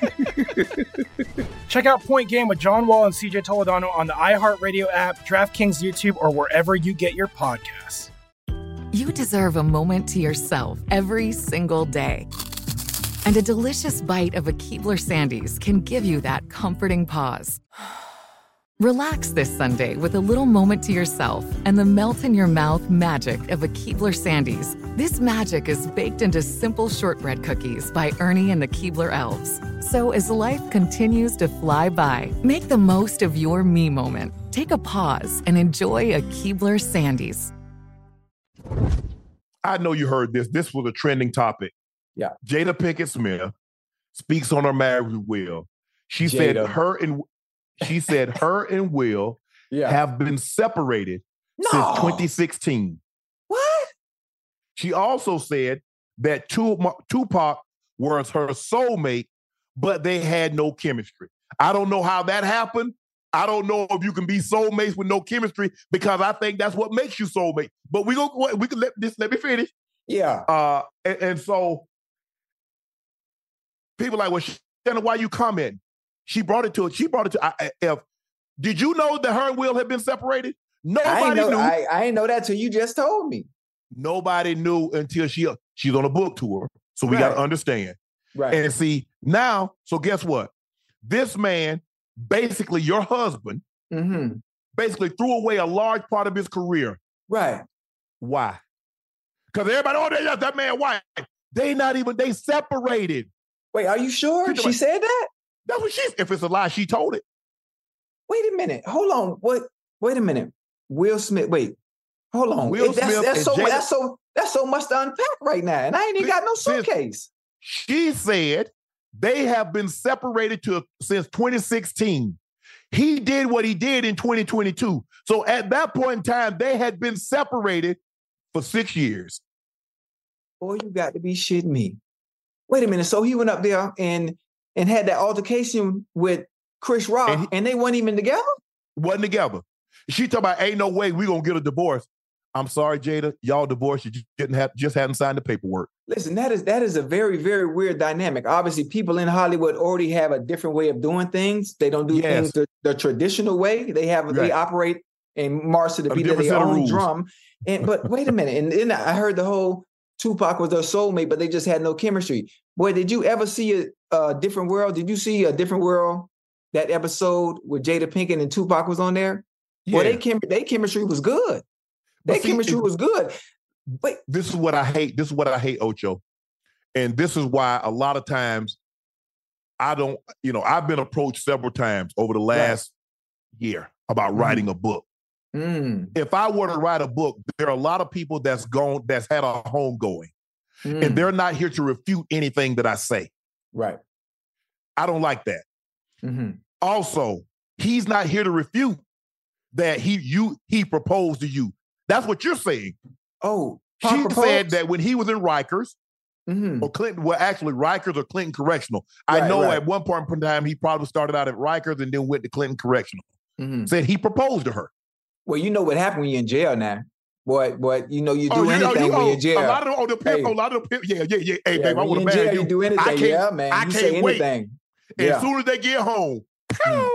Check out Point Game with John Wall and CJ Toledano on the iHeartRadio app, DraftKings YouTube, or wherever you get your podcasts. You deserve a moment to yourself every single day. And a delicious bite of a Keebler Sandies can give you that comforting pause. Relax this Sunday with a little moment to yourself and the melt in your mouth magic of a Keebler Sandies. This magic is baked into simple shortbread cookies by Ernie and the Keebler Elves. So as life continues to fly by, make the most of your me moment. Take a pause and enjoy a Keebler Sandies. I know you heard this. This was a trending topic. Yeah. Jada Pinkett Smith speaks on her marriage with Will. She Jada. said her and she said her and Will Yeah. have been separated No. since 2016. What? She also said that Tupac was her soulmate, but they had no chemistry. I don't know how that happened. I don't know if you can be soulmates with no chemistry because I think that's what makes you soulmate. But we go we can let this let me finish. Yeah. Uh, and, and so people like, well, Shannon, why you comment? She brought it to it. She brought it to. I, I- if did you know that her and Will had been separated? I Nobody know, knew. I, I ain't know that till you just told me. Nobody knew until she she's on a book tour. So we got to understand. Right. And see now. So guess what? This man, basically your husband, mm-hmm. basically threw away a large part of his career. Right. Why? Because everybody, oh, they, that man white. They not even. They separated. Wait, are you sure she said that? That's what she. If it's a lie, she told it. Wait a minute. Hold on. What? Wait a minute. Will Smith. Wait. Hold on. Will that's, Smith that's so Jada- that's so that's so much to unpack right now, and I ain't even got no suitcase. She said they have been separated to since 2016. He did what he did in 2022. So at that point in time, they had been separated for six years. Boy, you got to be shitting me. Wait a minute. So he went up there and and had that altercation with Chris Rock, and, they weren't even together. Wasn't together. She talking about ain't no way we gonna get a divorce. I'm sorry, Jada. Y'all divorced. You just didn't have just hadn't signed the paperwork. Listen, that is that is a very very weird dynamic. Obviously, people in Hollywood already have a different way of doing things. They don't do Yes. things the, the traditional way. They have they operate and march to the beat of their own rules. drum. And but wait a minute, and then I heard the whole Tupac was their soulmate, but they just had no chemistry. Boy, did you ever see a, a different world? Did you see a different world? That episode with Jada Pinkett and Tupac was on there. Yeah. Well, they chem- they chemistry was good. Their see, chemistry was good. But This is what I hate. This is what I hate, Ocho. And this is why a lot of times I don't, you know, I've been approached several times over the last year about Mhm. writing a book. Mm, If I were to write a book, there are a lot of people that's gone, that's had a home going, mm. and they're not here to refute anything that I say. Right. I don't like that. Mhm. Also, he's not here to refute that he you he proposed to you. That's what you're saying. Oh, she said that when he was in Rikers Mhm. or Clinton, well, actually Rikers or Clinton Correctional. I know right. at one point in time he probably started out at Rikers and then went to Clinton Correctional. Mhm. Said he proposed to her. Well, you know what happened when you're in jail now. Boy, boy, you know you oh, do Oh, you- oh, anything you- when oh, you're in jail. A lot of oh, the pimp, Hey. Oh, a lot of the pimp, yeah, yeah, yeah. Hey, Yeah, babe, I want to marry jail, you. you do I anything. can't, Yeah, man. I You can't say wait. anything. Yeah. as soon as they get home, hmm.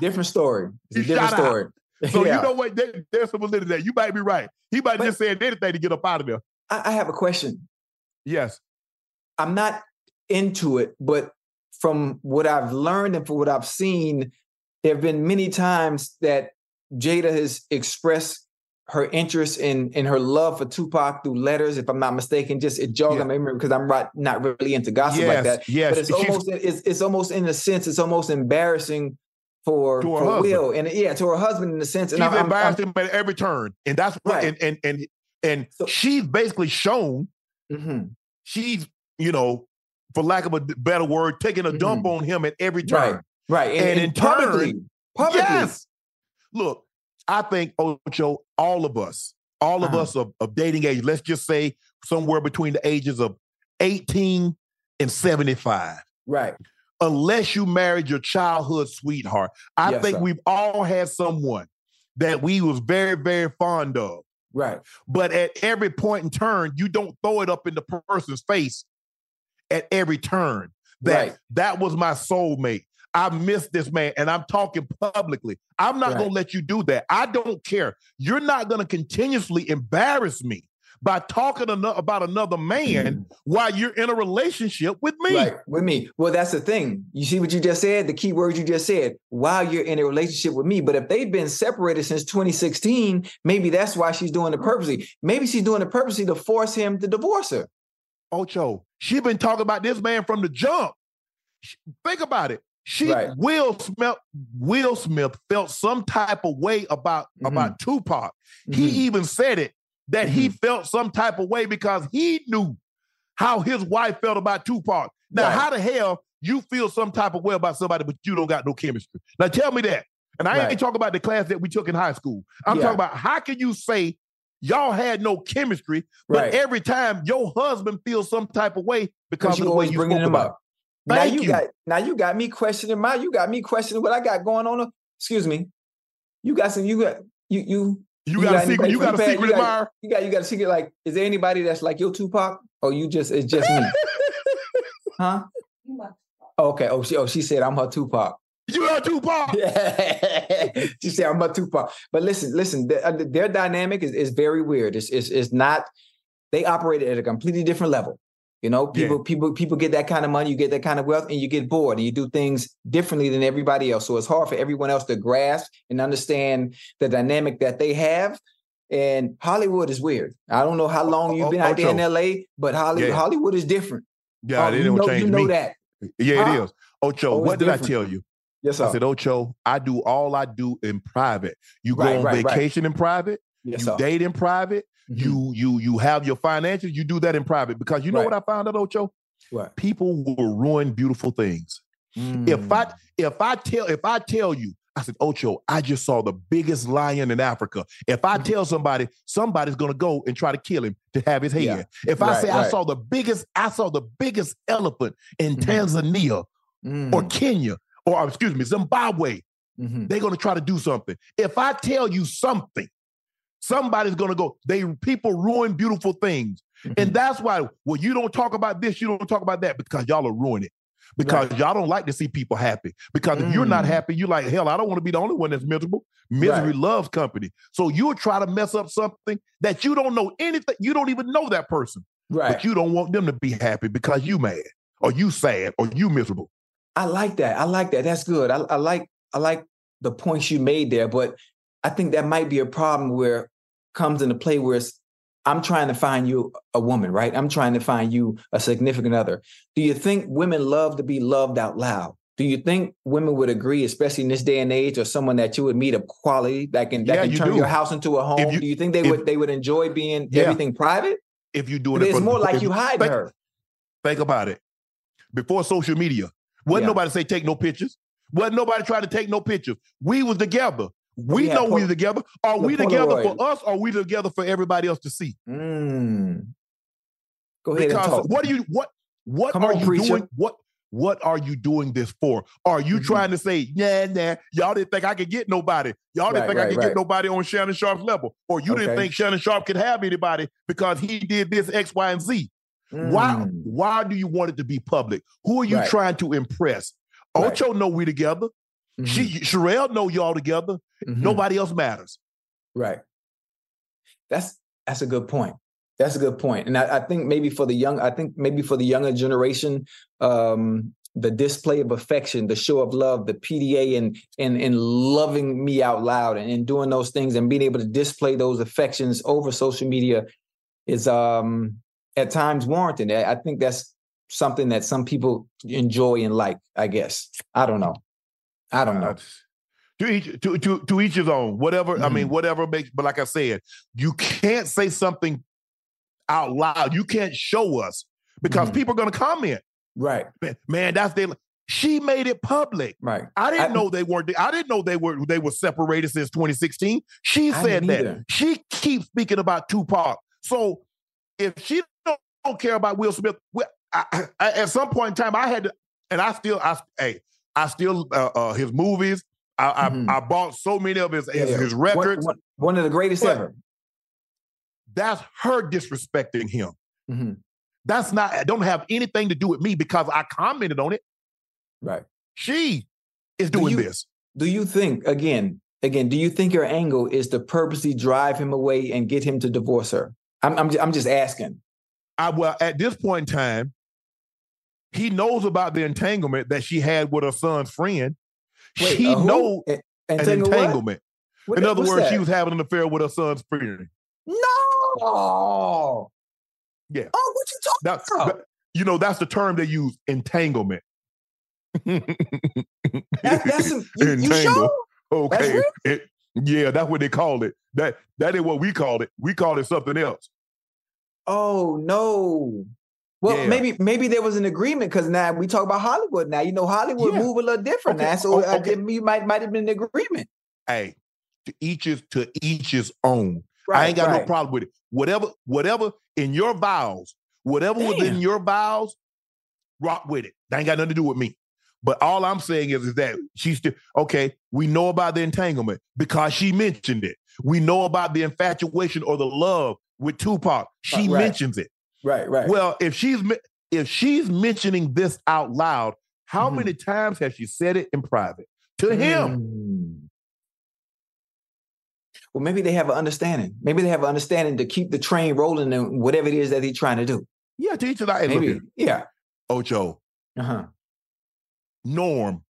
Different story. It's a different shot out. story. so Yeah. you know what? There- there's some validity there. You might be right. He might have just said anything to get up out of there. I, I have a question. Yes. I'm not into it, but from what I've learned and from what I've seen, there have been many times that Jada has expressed her interest in in her love for Tupac through letters. If I'm not mistaken, just it jogged Yeah. my memory because I'm right, not really into gossip Yes, like that. yes. but it's She's- almost it's, it's almost in a sense it's almost embarrassing for, for husband. Will and yeah to her husband in a sense. She's And I'm- I'm- embarrassed I'm- him at every turn, and that's what. Right. And and and and she's basically shown Mhm. she's you know, for lack of a better word, taking a dump on him at every turn. Mm-hmm. Right, right. And- And, and in publicly. turn, Publicly. yes. Look, I think Ocho, all of us, all of Uh-huh. us of, of dating age, let's just say somewhere between the ages of 18 and 75. Right. Unless you married your childhood sweetheart. I Yes, think sir. we've all had someone that we was very, very fond of. Right. But at every point in turn, you don't throw it up in the person's face at every turn. That Right. that was my soulmate. I miss this man, and I'm talking publicly. I'm not Right. gonna let you do that. I don't care. You're not gonna continuously embarrass me by talking about another man mm-hmm. while you're in a relationship with me. Right, with me. Well, that's the thing. You see what you just said? The key words you just said, while you're in a relationship with me. But if they've been separated since 2016, maybe that's why she's doing it purposely. Maybe she's doing it purposely to force him to divorce her. Ocho, she been talking about this man from the jump. Think about it. She Right. Will Smith Will Smith felt some type of way about about Tupac. He Mhm. even said it that he felt some type of way because he knew how his wife felt about Tupac. Now, Right. how the hell you feel some type of way about somebody, but you don't got no chemistry? Now, tell me that. And I Right. ain't talking about the class that we took in high school. I'm Yeah. talking about how can you say y'all had no chemistry, but every time your husband feels some type of way because of the way you spoke him about up. It. Now you, you. got now you got me questioning my you got me questioning what I got going on. Excuse me. You got some you got you you You got a secret- you got a the secret you got, admirer? You got you got a secret like is there anybody that's like your Tupac? Or you just it's just me? huh? Okay. Oh she oh she said I'm her Tupac. You are Tupac. she said I'm her Tupac. But listen, listen, their, uh, their dynamic is, is very weird. It's, it's it's not they operate at a completely different level. You know, people, people, people get that kind of money, you get that kind of wealth, and you get bored and you do things differently than everybody else. So it's hard for everyone else to grasp and understand the dynamic that they have. And Hollywood is weird. I don't know how long you've been out there in LA, but Holly, Yeah. Hollywood is different. Yeah, Um, they don't know, change you know me. that. Yeah, Huh? it is. Ocho, Oh, what did I tell you? Yes, sir. I said, Ocho, I do all I do in private. You go Right, on right, right. vacation in private. Yes, you sir. date in private. Mhm. You you you have your finances. You do that in private because you know Right. what I found out, Ocho. What? People will ruin beautiful things. If Mm. I if I tell if I tell you, I said, Ocho, I just saw the biggest lion in Africa. If Mm-hmm. I tell somebody, somebody's gonna go and try to kill him to have his head. Yeah. If I Right, say I saw the biggest, I saw the biggest elephant in Mhm. Tanzania Mm. or Kenya or excuse me, Zimbabwe, Mhm. they're gonna try to do something. If I tell you something, somebody's gonna go. They people ruin beautiful things. Mm-hmm. And that's why, well, you don't talk about this, you don't talk about that because y'all are ruining it. Because y'all don't like to see people happy. Because if you're not Mm. happy, you're like, hell, I don't want to be the only one that's miserable. Misery Right. loves company. So you'll try to mess up something that you don't know anything, you don't even know that person. Right. But you don't want them to be happy because you mad or you sad or you miserable. I like that. I like that. That's good. I, I like I like the points you made there, but I think that might be a problem where comes into play where it's I'm trying to find you a woman, right? I'm trying to find you a significant other. Do you think women love to be loved out loud? Do you think women would agree, especially in this day and age, or someone that you would meet of quality that can that Yeah, can you turn do. your house into a home? you- do you think they if- would they would enjoy being Yeah. everything private? If you do it, it's more like you hide think, her. Think about it. Before social media, wasn't Yeah. nobody say take no pictures. Wasn't nobody trying to take no pictures. We was together. We we know we Pol- together. Are we together Polaroid. for us? Or are we together for everybody else to see? Mm. Go ahead and Because talk. what are you what what Come are on, you preacher. doing? What what are you doing this for? Are you Mhm. trying to say, yeah, nah, y'all didn't think I could get nobody. Y'all didn't Right, think I could right. get nobody on Shannon Sharpe's level. Or you didn't think Shannon Sharpe could have anybody because he did this X, Y, and Z. Why Mm. why do you want it to be public? Who are you Right. trying to impress? Right. Ocho know we together. Mhm. She Sharelle know y'all together. Mhm. Nobody else matters. Right. That's that's a good point. That's a good point. And I, I think maybe for the young, I think maybe for the younger generation, um, the display of affection, the show of love, the PDA and and and loving me out loud and, and doing those things and being able to display those affections over social media is um at times warranted. I I think that's something that some people enjoy and like, I guess. I don't know. I don't know. To each to to to each his own. Whatever I mean, Mhm. whatever makes. But like I said, you can't say something out loud. You can't show us because Mhm. people are going to comment. Right. Man, man, that's their. She made it public. Right. I didn't I- know they weren't. I didn't know they were they were separated since 2016. She said that. either. She keeps speaking about Tupac. So if she don't, don't care about Will Smith, well, I, I, at some point in time, I had to, and I still, I hey, I still uh, uh, his movies. I, I Mhm. I bought so many of his Yeah, his, his records. One, one of the greatest But- ever. That's her disrespecting him. Mhm. That's not. Don't have anything to do with me because I commented on it. Right. She is Do doing you- this. Do you think again? Again, do you think your angle is to purposely drive him away and get him to divorce her? I'm I'm I'm just asking. I well, at this point in time, he knows about the entanglement that she had with her son's friend. Wait, she a who? know A- an entangle entanglement. What In the- other what's words, that? she was having an affair with her son's friend. No. Yeah. Oh, what you talking That's about? that- you know, that's the term they use, entanglement. That, that's some, you, you sure? Okay. real? It- yeah, that's what they call it. That that is what we called it. We called it something else. Oh no. Well, Yeah. maybe maybe there was an agreement because now we talk about Hollywood. Now you know Hollywood Yeah. move a little different Okay, now, so o- uh, okay. you might might have been an agreement. Hey, to each is to each his own. I ain't got no problem with it. Whatever, whatever in your vows, whatever was in your vows, rock with it. That ain't got nothing to do with me. But all I'm saying is, is that she's still okay. We know about the entanglement because she mentioned it. We know about the infatuation or the love with Tupac. She right. mentions it. Right, right. Well, if she's if she's mentioning this out loud, how Mhm. many times has she said it in private to him? Mm. Well, maybe they have an understanding. Maybe they have an understanding to keep the train rolling and whatever it is that he's trying to do. Yeah, to each of that. Maybe, yeah. Ocho. Uh-huh. norm.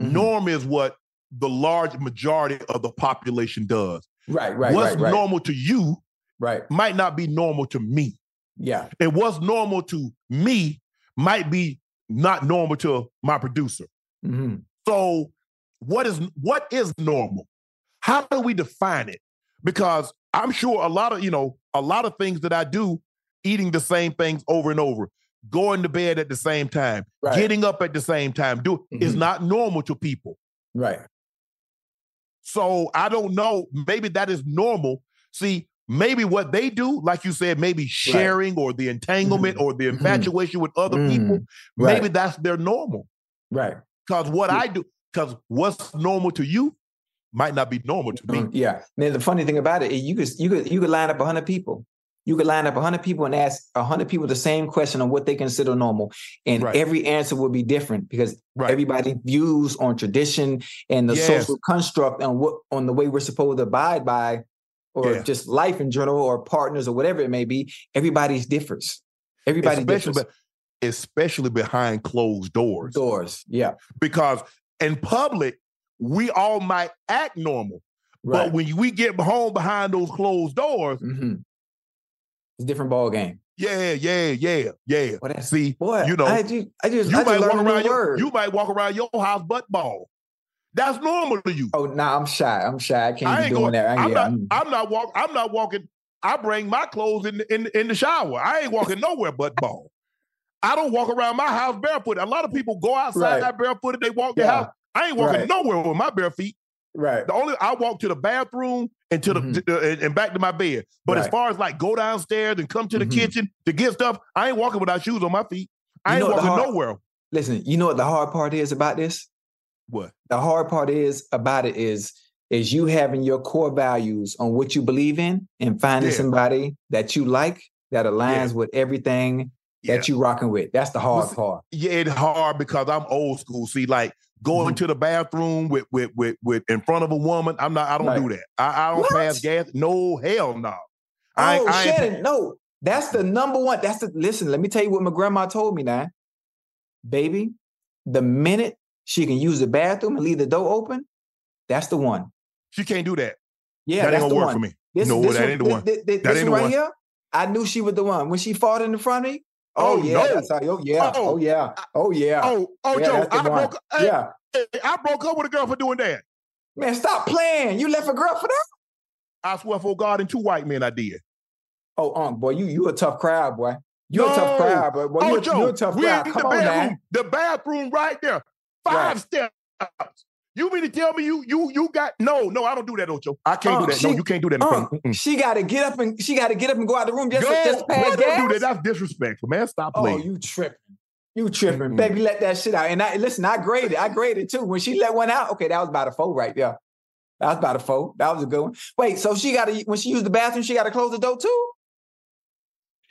Mhm. Norm is what the large majority of the population does. Right, right, what's right, right. normal to you Right. might not be normal to me. Yeah. And what's normal to me might be not normal to my producer. hmm So what is what is normal? How do we define it? Because I'm sure a lot of, you know, a lot of things that I do, eating the same things over and over, going to bed at the same time, Right. getting up at the same time, do is Mhm. not normal to people. Right. So I don't know. Maybe that is normal. See, maybe what they do, like you said, maybe sharing or the entanglement or the infatuation with other Mm. people, Right. maybe that's their normal. Right. Because what I do, because what's normal to you might not be normal to me. Um, yeah. Now the funny thing about it, is you could you could you could line up hundred people. You could line up hundred people and ask hundred people the same question on what they consider normal, and Right. every answer will be different because Right. everybody views on tradition and the Yes. social construct and what on the way we're supposed to abide by, or Yeah. just life in general, or partners or whatever it may be. Everybody's differs. Everybody especially, differs. be- especially behind closed doors. Doors. Yeah. Because in public, we all might act normal. Right. But when we get home behind those closed doors, hmm It's a different ball game. yeah, yeah, yeah, yeah. Well, See, Boy, you know, I just, I just, you I just might walk learned a new around your, word. you might walk around your house butt ball. That's normal to you. Oh, nah, I'm shy. I'm shy. I can't I be doing going. that. I, I'm yeah, not. I'm- I'm not walk. I'm not walking. I bring my clothes in the, in in the shower. I ain't walking nowhere but ball. I don't walk around my house barefoot. A lot of people go outside Right. barefooted. They walk their house. I ain't walking Right. nowhere with my bare feet. right. The only I walk to the bathroom and to the Mhm. uh, and, and back to my bed. But as far as like go downstairs and come to the Mhm. kitchen to get stuff, I ain't walking without shoes on my feet. I You ain't the walking hard- nowhere. Listen, you know what the hard part is about this? What? The hard part is about it is is you having your core values on what you believe in and finding Yeah. somebody that you like that aligns with everything Yeah. that you rocking with. That's the hard see- part. Yeah, it's hard because I'm old school. See, like going Mm-hmm. to the bathroom with with with with in front of a woman. I'm not. I don't Right. do that. I, I don't What? pass gas. No, hell no. I oh, I Shannon, no, that's the number one. That's the listen. Let me tell you what my grandma told me now, baby. The minute she can use the bathroom and leave the door open, that's the one. She can't do that. Yeah, that ain't gonna work one. for me. This, no, this that one, ain't the one. This, this, That ain't the one right one. here, I knew she was the one when she fought in the front of me. Oh, Oh, yeah, no. that's how. Oh yeah, Oh. oh, yeah, oh yeah. Oh, oh, Yeah, Joe, I broke. Hey, yeah, hey, I broke up with a girl for doing that. man, stop playing. You left a girl for that? I swear for God and two white men, I did. Oh, um, boy, you you a tough crowd, boy. you're a tough crowd, boy. boy oh, you, a, Joe, you a tough crowd. in Come the on bathroom, now. the bathroom right there, five Right. steps. You mean to tell me you you you got no no? I don't do that, Ocho. I can't Uh, do that. no, she- you can't do that. Uh. Mm-mm. she got to get up and she got to get up and go out the room just just pass don't do that. That's disrespectful, man. Stop Oh, playing. you tripping. You tripping. Mm-mm. Baby, let that shit out. And I listen, I graded. I graded too. When she let one out, okay, that was about a four right there. That was about a four. That was a good one. Wait, so she got to when she used the bathroom, she got to close the door too?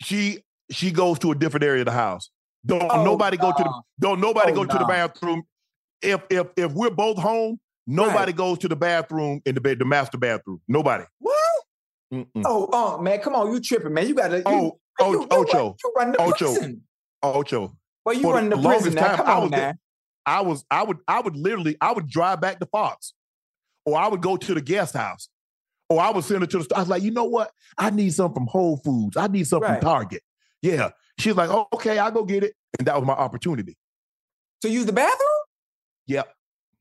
she she goes to a different area of the house. Don't Oh, nobody go to the don't nobody Oh, go to the bathroom. If if if we're both home, nobody goes to the bathroom in the bed, the master bathroom. Nobody. What? Mm-mm. Oh, oh, man, come on, you tripping, man. You gotta. You, Oh, oh, you, you, Ocho. you run the Ocho. prison. Ocho. Well, you For run the longest prison now. time, Come I on, was man. I was I would I would literally I would drive back to Fox, or I would go to the guest house, or I would send her to the store. I was like, you know what? I need something from Whole Foods. I need something Right. from Target. Yeah. She's like, oh, okay, I'll go get it, and that was my opportunity. To use the bathroom? Yep.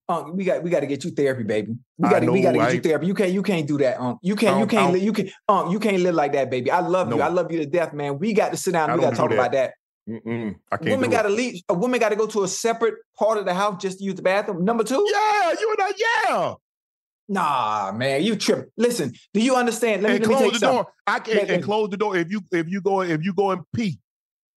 Um, we got we got to get you therapy, baby. We got to we got to get you therapy. You can't you can't do that. Um, you can't you can't li- you can um you can't live like that, baby. I love you. I love you to death, man. We got to sit down. And We got to talk that. about that. Mm-mm, I can't. Women got to leave. A woman got to go to a separate part of the house just to use the bathroom. Number two. Yeah, you and I. Yeah. Nah, man, you trip. Listen, do you understand? Let me, and let me close you the something. door. I can't Let- and close the door if you if you go if you go and pee.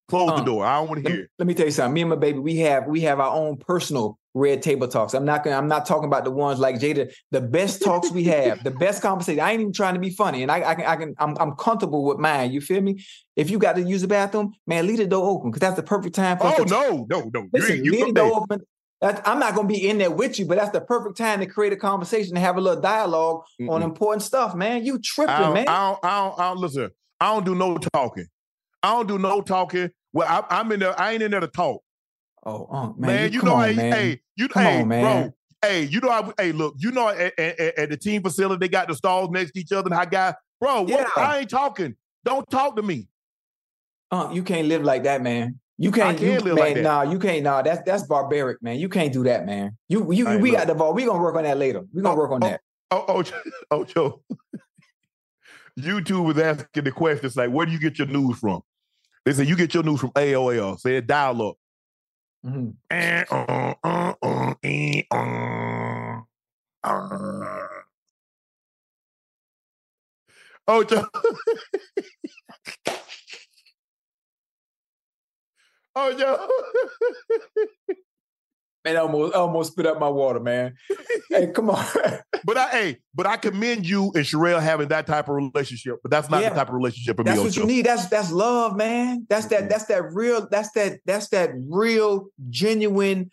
Close Uh, the door. I don't want to Let, hear. it. let me tell you something. Me and my baby, we have we have our own personal red table talks. I'm not gonna. I'm not talking about the ones like Jada. The best talks we have, the best conversation. I ain't even trying to be funny, and I, I can. I can. I'm, I'm comfortable with mine. You feel me? If you got to use the bathroom, man, leave the door open because that's the perfect time for. Oh to- no, no, no. Listen, you, you, leave the door open. That, I'm not gonna be in there with you, but that's the perfect time to create a conversation and have a little dialogue on important stuff, man. You tripping, I man. I don't, I don't, I don't listen. I don't do no talking. I don't do no talking. Well, I, I'm in there. I ain't in there to talk, oh, uh, man. man, you come know, on, hey, man. hey, you, Come hey, on, man. bro. Hey, you know, I, hey, look, you know, at, at, at- the team facility, they got the stalls next to each other, and I got, bro, what, Yeah. I ain't talking. Don't talk to me. Uh, you can't live like that, man. You can't, can't you, live man, like that. Nah, you can't. Nah, that's that's barbaric, man. You can't do that, man. You you we got the ball. We gonna work on that later. We gonna work on that. Oh, oh, oh, Joe. YouTube was asking the questions like, where do you get your news from? They said you get your news from AOL. Say dial up. Mhm. Eh, eh, uh, uh. Oh, Joe. oh, Joe. Man, I almost I almost spit up my water, man. hey, come on. but I, hey, but I commend you and Sharelle having that type of relationship. But that's not Yeah. the type of relationship for that's me. what Ocho. you need. That's that's love, man. That's that. Mm-hmm. That's that real. That's that. That's that real, genuine.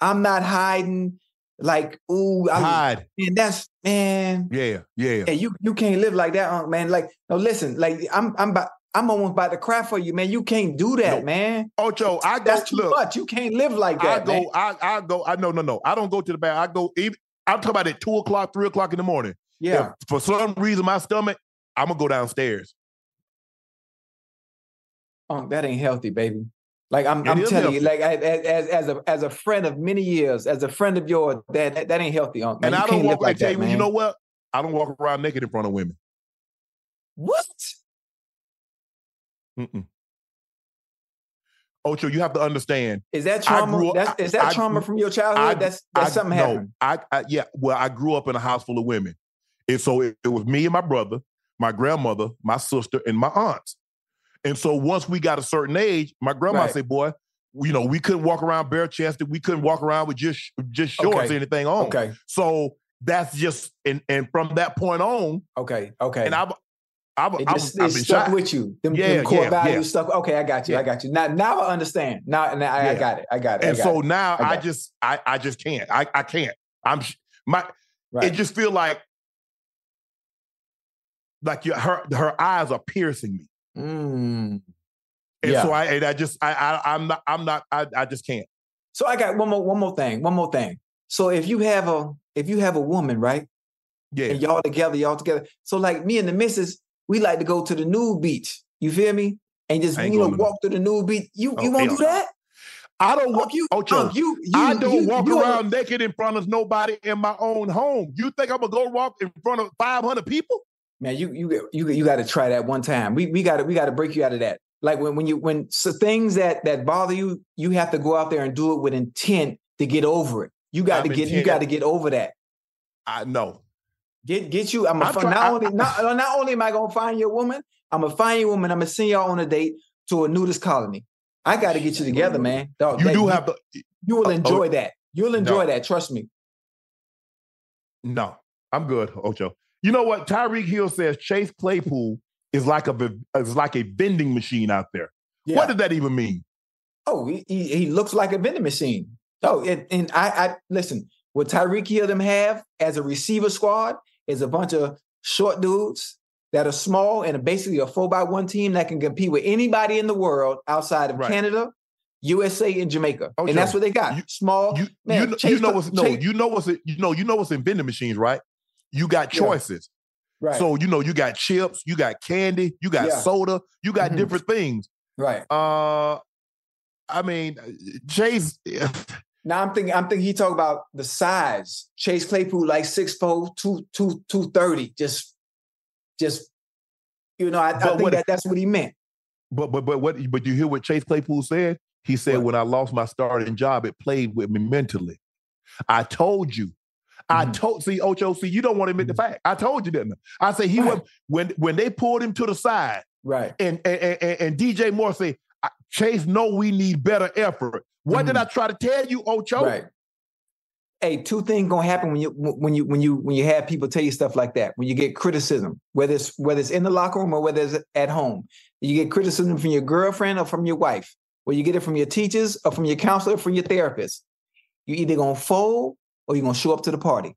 I'm not hiding. Like, ooh, I, Hide. And that's man. Yeah, yeah. Yeah, you you can't live like that, man. Like, no, listen, like I'm I'm about I'm almost about to cry for you, man. You can't do that, No. man. Ocho, I go That's too look. much. You can't live like that. I go, man. I, I go, I no, no, no. I don't go to the bath. I go even I'm talking about at two o'clock, three o'clock in the morning. Yeah. If for some reason my stomach, I'm gonna go downstairs. Unc, that ain't healthy, baby. Like I'm, It I'm telling you, like I- as as a as a friend of many years, as a friend of yours, that that, that ain't healthy, Unc. Man. and you I don't walk like that, you, man. you know what? I don't walk around naked in front of women. what? Mm-mm. Ocho, you have to understand. Is that trauma? up- That's, is that I trauma grew- from your childhood? I- that's that's I- something no, happened. I, I yeah, well, I grew up in a house full of women. And so it, it was me and my brother, my grandmother, my sister, and my aunts. And so once we got a certain age, my grandma Right. said, Boy, you know, we couldn't walk around bare chested. We couldn't walk around with just just shorts Okay. or anything on. Okay, So that's just and and from that point on, okay, okay. and I've I've, it just, I've it stuck shot. with you. Them, Yeah, them core yeah, values yeah. stuck. Okay, I got you. I got you. Now, now I understand. Now, now I, I got it. I got it. And got so it. now I I, just I I just can't. I I can't. I'm my Right. it just feel like like your her her eyes are piercing me. Mm. And Yeah. so I and I just I, I I'm not I'm not I, I just can't. So I got one more one more thing. One more thing. So if you have a if you have a woman, right? Yeah. And y'all together, y'all together. So like me and the missus, we like to go to the nude beach. You feel me? And just you know walk to the nude beach. You Oh, you won't do that? I don't walk you, Ocho, you, you, I don't you- walk around naked in front of nobody in my own home. You think I'm gonna go walk in front of 500 people? Man, you you you you got to try that one time. We we got to we got to break you out of that. Like when when you when so things that that bother you, you have to go out there and do it with intent to get over it. You got I'm to get you got to get over that. I know. Get get you. I'm, I'm gonna not only not, uh, not only am I gonna find you a woman, I'm gonna find you a woman. I'm gonna send y'all on a date to a nudist colony. I got to get you together, man. Dog, You that- do have to You will uh, Oh, enjoy that. You'll enjoy No. that. Trust me. No, I'm good, Ocho. You know what? Tyreek Hill says Chase Claypool is like a is like a vending machine out there. Yeah. What does that even mean? Oh, he, he, he looks like a vending machine. Oh, and, and I, I listen. What Tyreek Hill them have as a receiver squad is a bunch of short dudes that are small and basically a four by one team that can compete with anybody in the world outside of Right. Canada, USA, and Jamaica. And that's what they got. small. You, man, you, know, Chase you know what's no, you know what's you know you know what's in vending machines, right? You got Yeah. choices. Right. So you know you got chips, you got candy, you got Yeah. soda, you got Mhm. different things. right. Uh, I mean, Chase. Now I'm thinking, I'm thinking he talk about the size. Chase Claypool like 6'4", 2, 2, 230. Just, just, you know, I, I think what- that that's what he meant. But but but what? But you hear what Chase Claypool said? He said, "When I lost my starting job, it played with me mentally." I told you. I Mm-hmm. told see Ocho. See, you don't want to admit the fact. I told you didn't I? I say he was when when they pulled him to the side, right? And and and, and DJ Moore say, "I- Chase, no, we need better effort. What did I try to tell you, Ocho? Mm-hmm. Right. Hey, two things gonna happen when you when you when you when you have people tell you stuff like that. When you get criticism, whether it's whether it's in the locker room or whether it's at home, you get criticism from your girlfriend or from your wife, or you get it from your teachers or from your counselor or from your therapist. You either gonna fold or you're gonna show up to the party.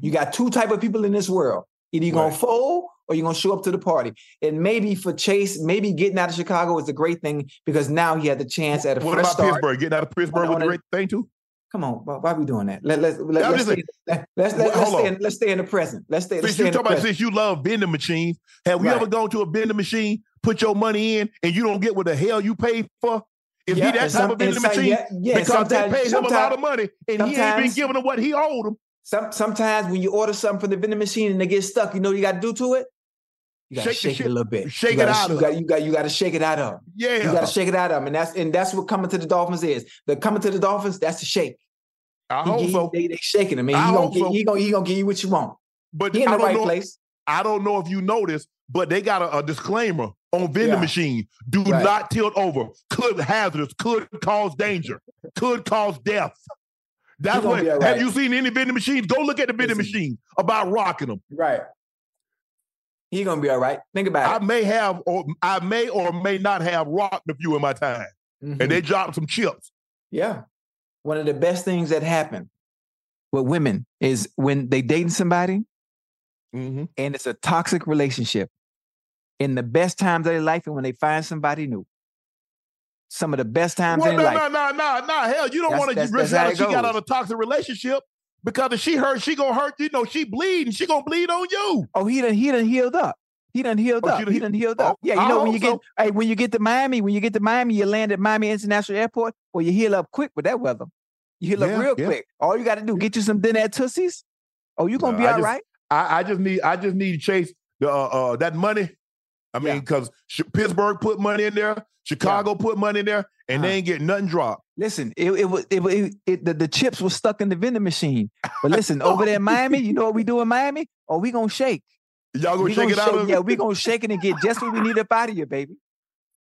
You got two type of people in this world. Either you're gonna fold or you're gonna show up to the party. And maybe for Chase, maybe getting out of Chicago is a great thing because now he had the chance at a What about start. Pittsburgh? Getting out of Pittsburgh was a great thing too. Come on, why, why are we doing that? Let, let's let, let's, stay, let, let's, let, let's, stay in, let's stay in the present. Let's stay. Let's stay you in the talk about since you love vending machines, have you Right. ever gone to a vending machine, put your money in, and you don't get what the hell you paid for? Is Yeah, he that type of vending machine? yeah, yeah, because they paid him a lot of money, and he ain't been giving him what he owed him. Some, sometimes when you order something from the vending machine and they get stuck, you know what you got to do to it. You got to Shake shake, it a little bit. shake it gotta, out You got, you got you got to shake it out of. Yeah. you got to shake it out of them, and that's and that's what coming to the Dolphins is. The coming to the Dolphins, that's the shake. I He- hope he- so. They, they shaking him, man. I He gonna, get, so. he gonna he gonna give you what you want. But He in I the don't right know, place. I don't know if you noticed, but they got a, a disclaimer on vending Yeah. machine. Do Right. not tilt over. Could hazardous, could cause danger, could cause death. That's what. all Have you seen any vending machines? Go look at the vending Listen. machine about rocking them. Right. He gonna be all right. Think about I it. I may have, or I may or may not have rocked a few in my time, Mhm. and they dropped some chips. Yeah. One of the best things that happen with women is when they dating somebody Mm-hmm. and it's a toxic relationship. In the best times of their life and when they find somebody new. Some of the best times Well, in no, their no, life. no, no, no. Hell, you don't want to risk out she got out of a toxic relationship because if she hurt, she gonna hurt. You know, she bleed and she gonna bleed on you. Oh, he done he done healed up. He done healed Oh, up. done He he- done healed Oh, up. Yeah, you know when you get so. hey, when you get to Miami, when you get to Miami, you land at Miami International Airport, or you heal up quick with that weather. You heal Yeah, up real yeah. quick. All you got to do, get you some dinner at Tootsie's. Oh, you gonna No, be I all just- right. I, I just need I just need to chase the uh, uh that money. I mean, because Pittsburgh put money in there, Chicago put money in there, and Uh-huh. they ain't get nothing dropped. Listen, it it was it, it, it the, the chips were stuck in the vending machine. But listen, over there in Miami, you know what we do in Miami? Oh, we gonna shake. Y'all gonna We shake it out of Yeah, we gonna shake it and get just what we need up out of you, baby.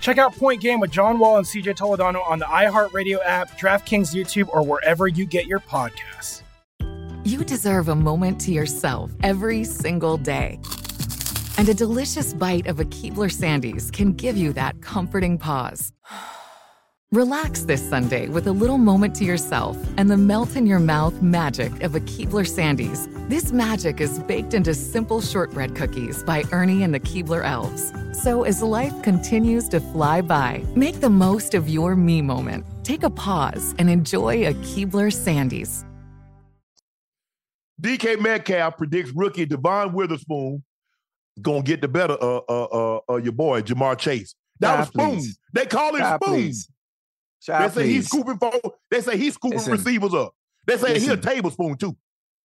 Check out Point Game with John Wall and CJ Toledano on the iHeartRadio app, DraftKings YouTube, or wherever you get your podcasts. You deserve a moment to yourself every single day. And a delicious bite of a Keebler Sandies can give you that comforting pause. Relax this Sunday with a little moment to yourself and the melt in your mouth magic of a Keebler Sandies. This magic is baked into simple shortbread cookies by Ernie and the Keebler Elves. So as life continues to fly by, make the most of your me moment. Take a pause and enjoy a Keebler Sandies. DK Metcalf predicts rookie Devon Witherspoon gonna get the better of uh uh, uh your boy Ja'Marr Chase. That God, was Spoon. please. They call him God, Spoon. please. They God, say he's scooping for. They say he's scooping Listen. receivers up. They say he's a tablespoon too.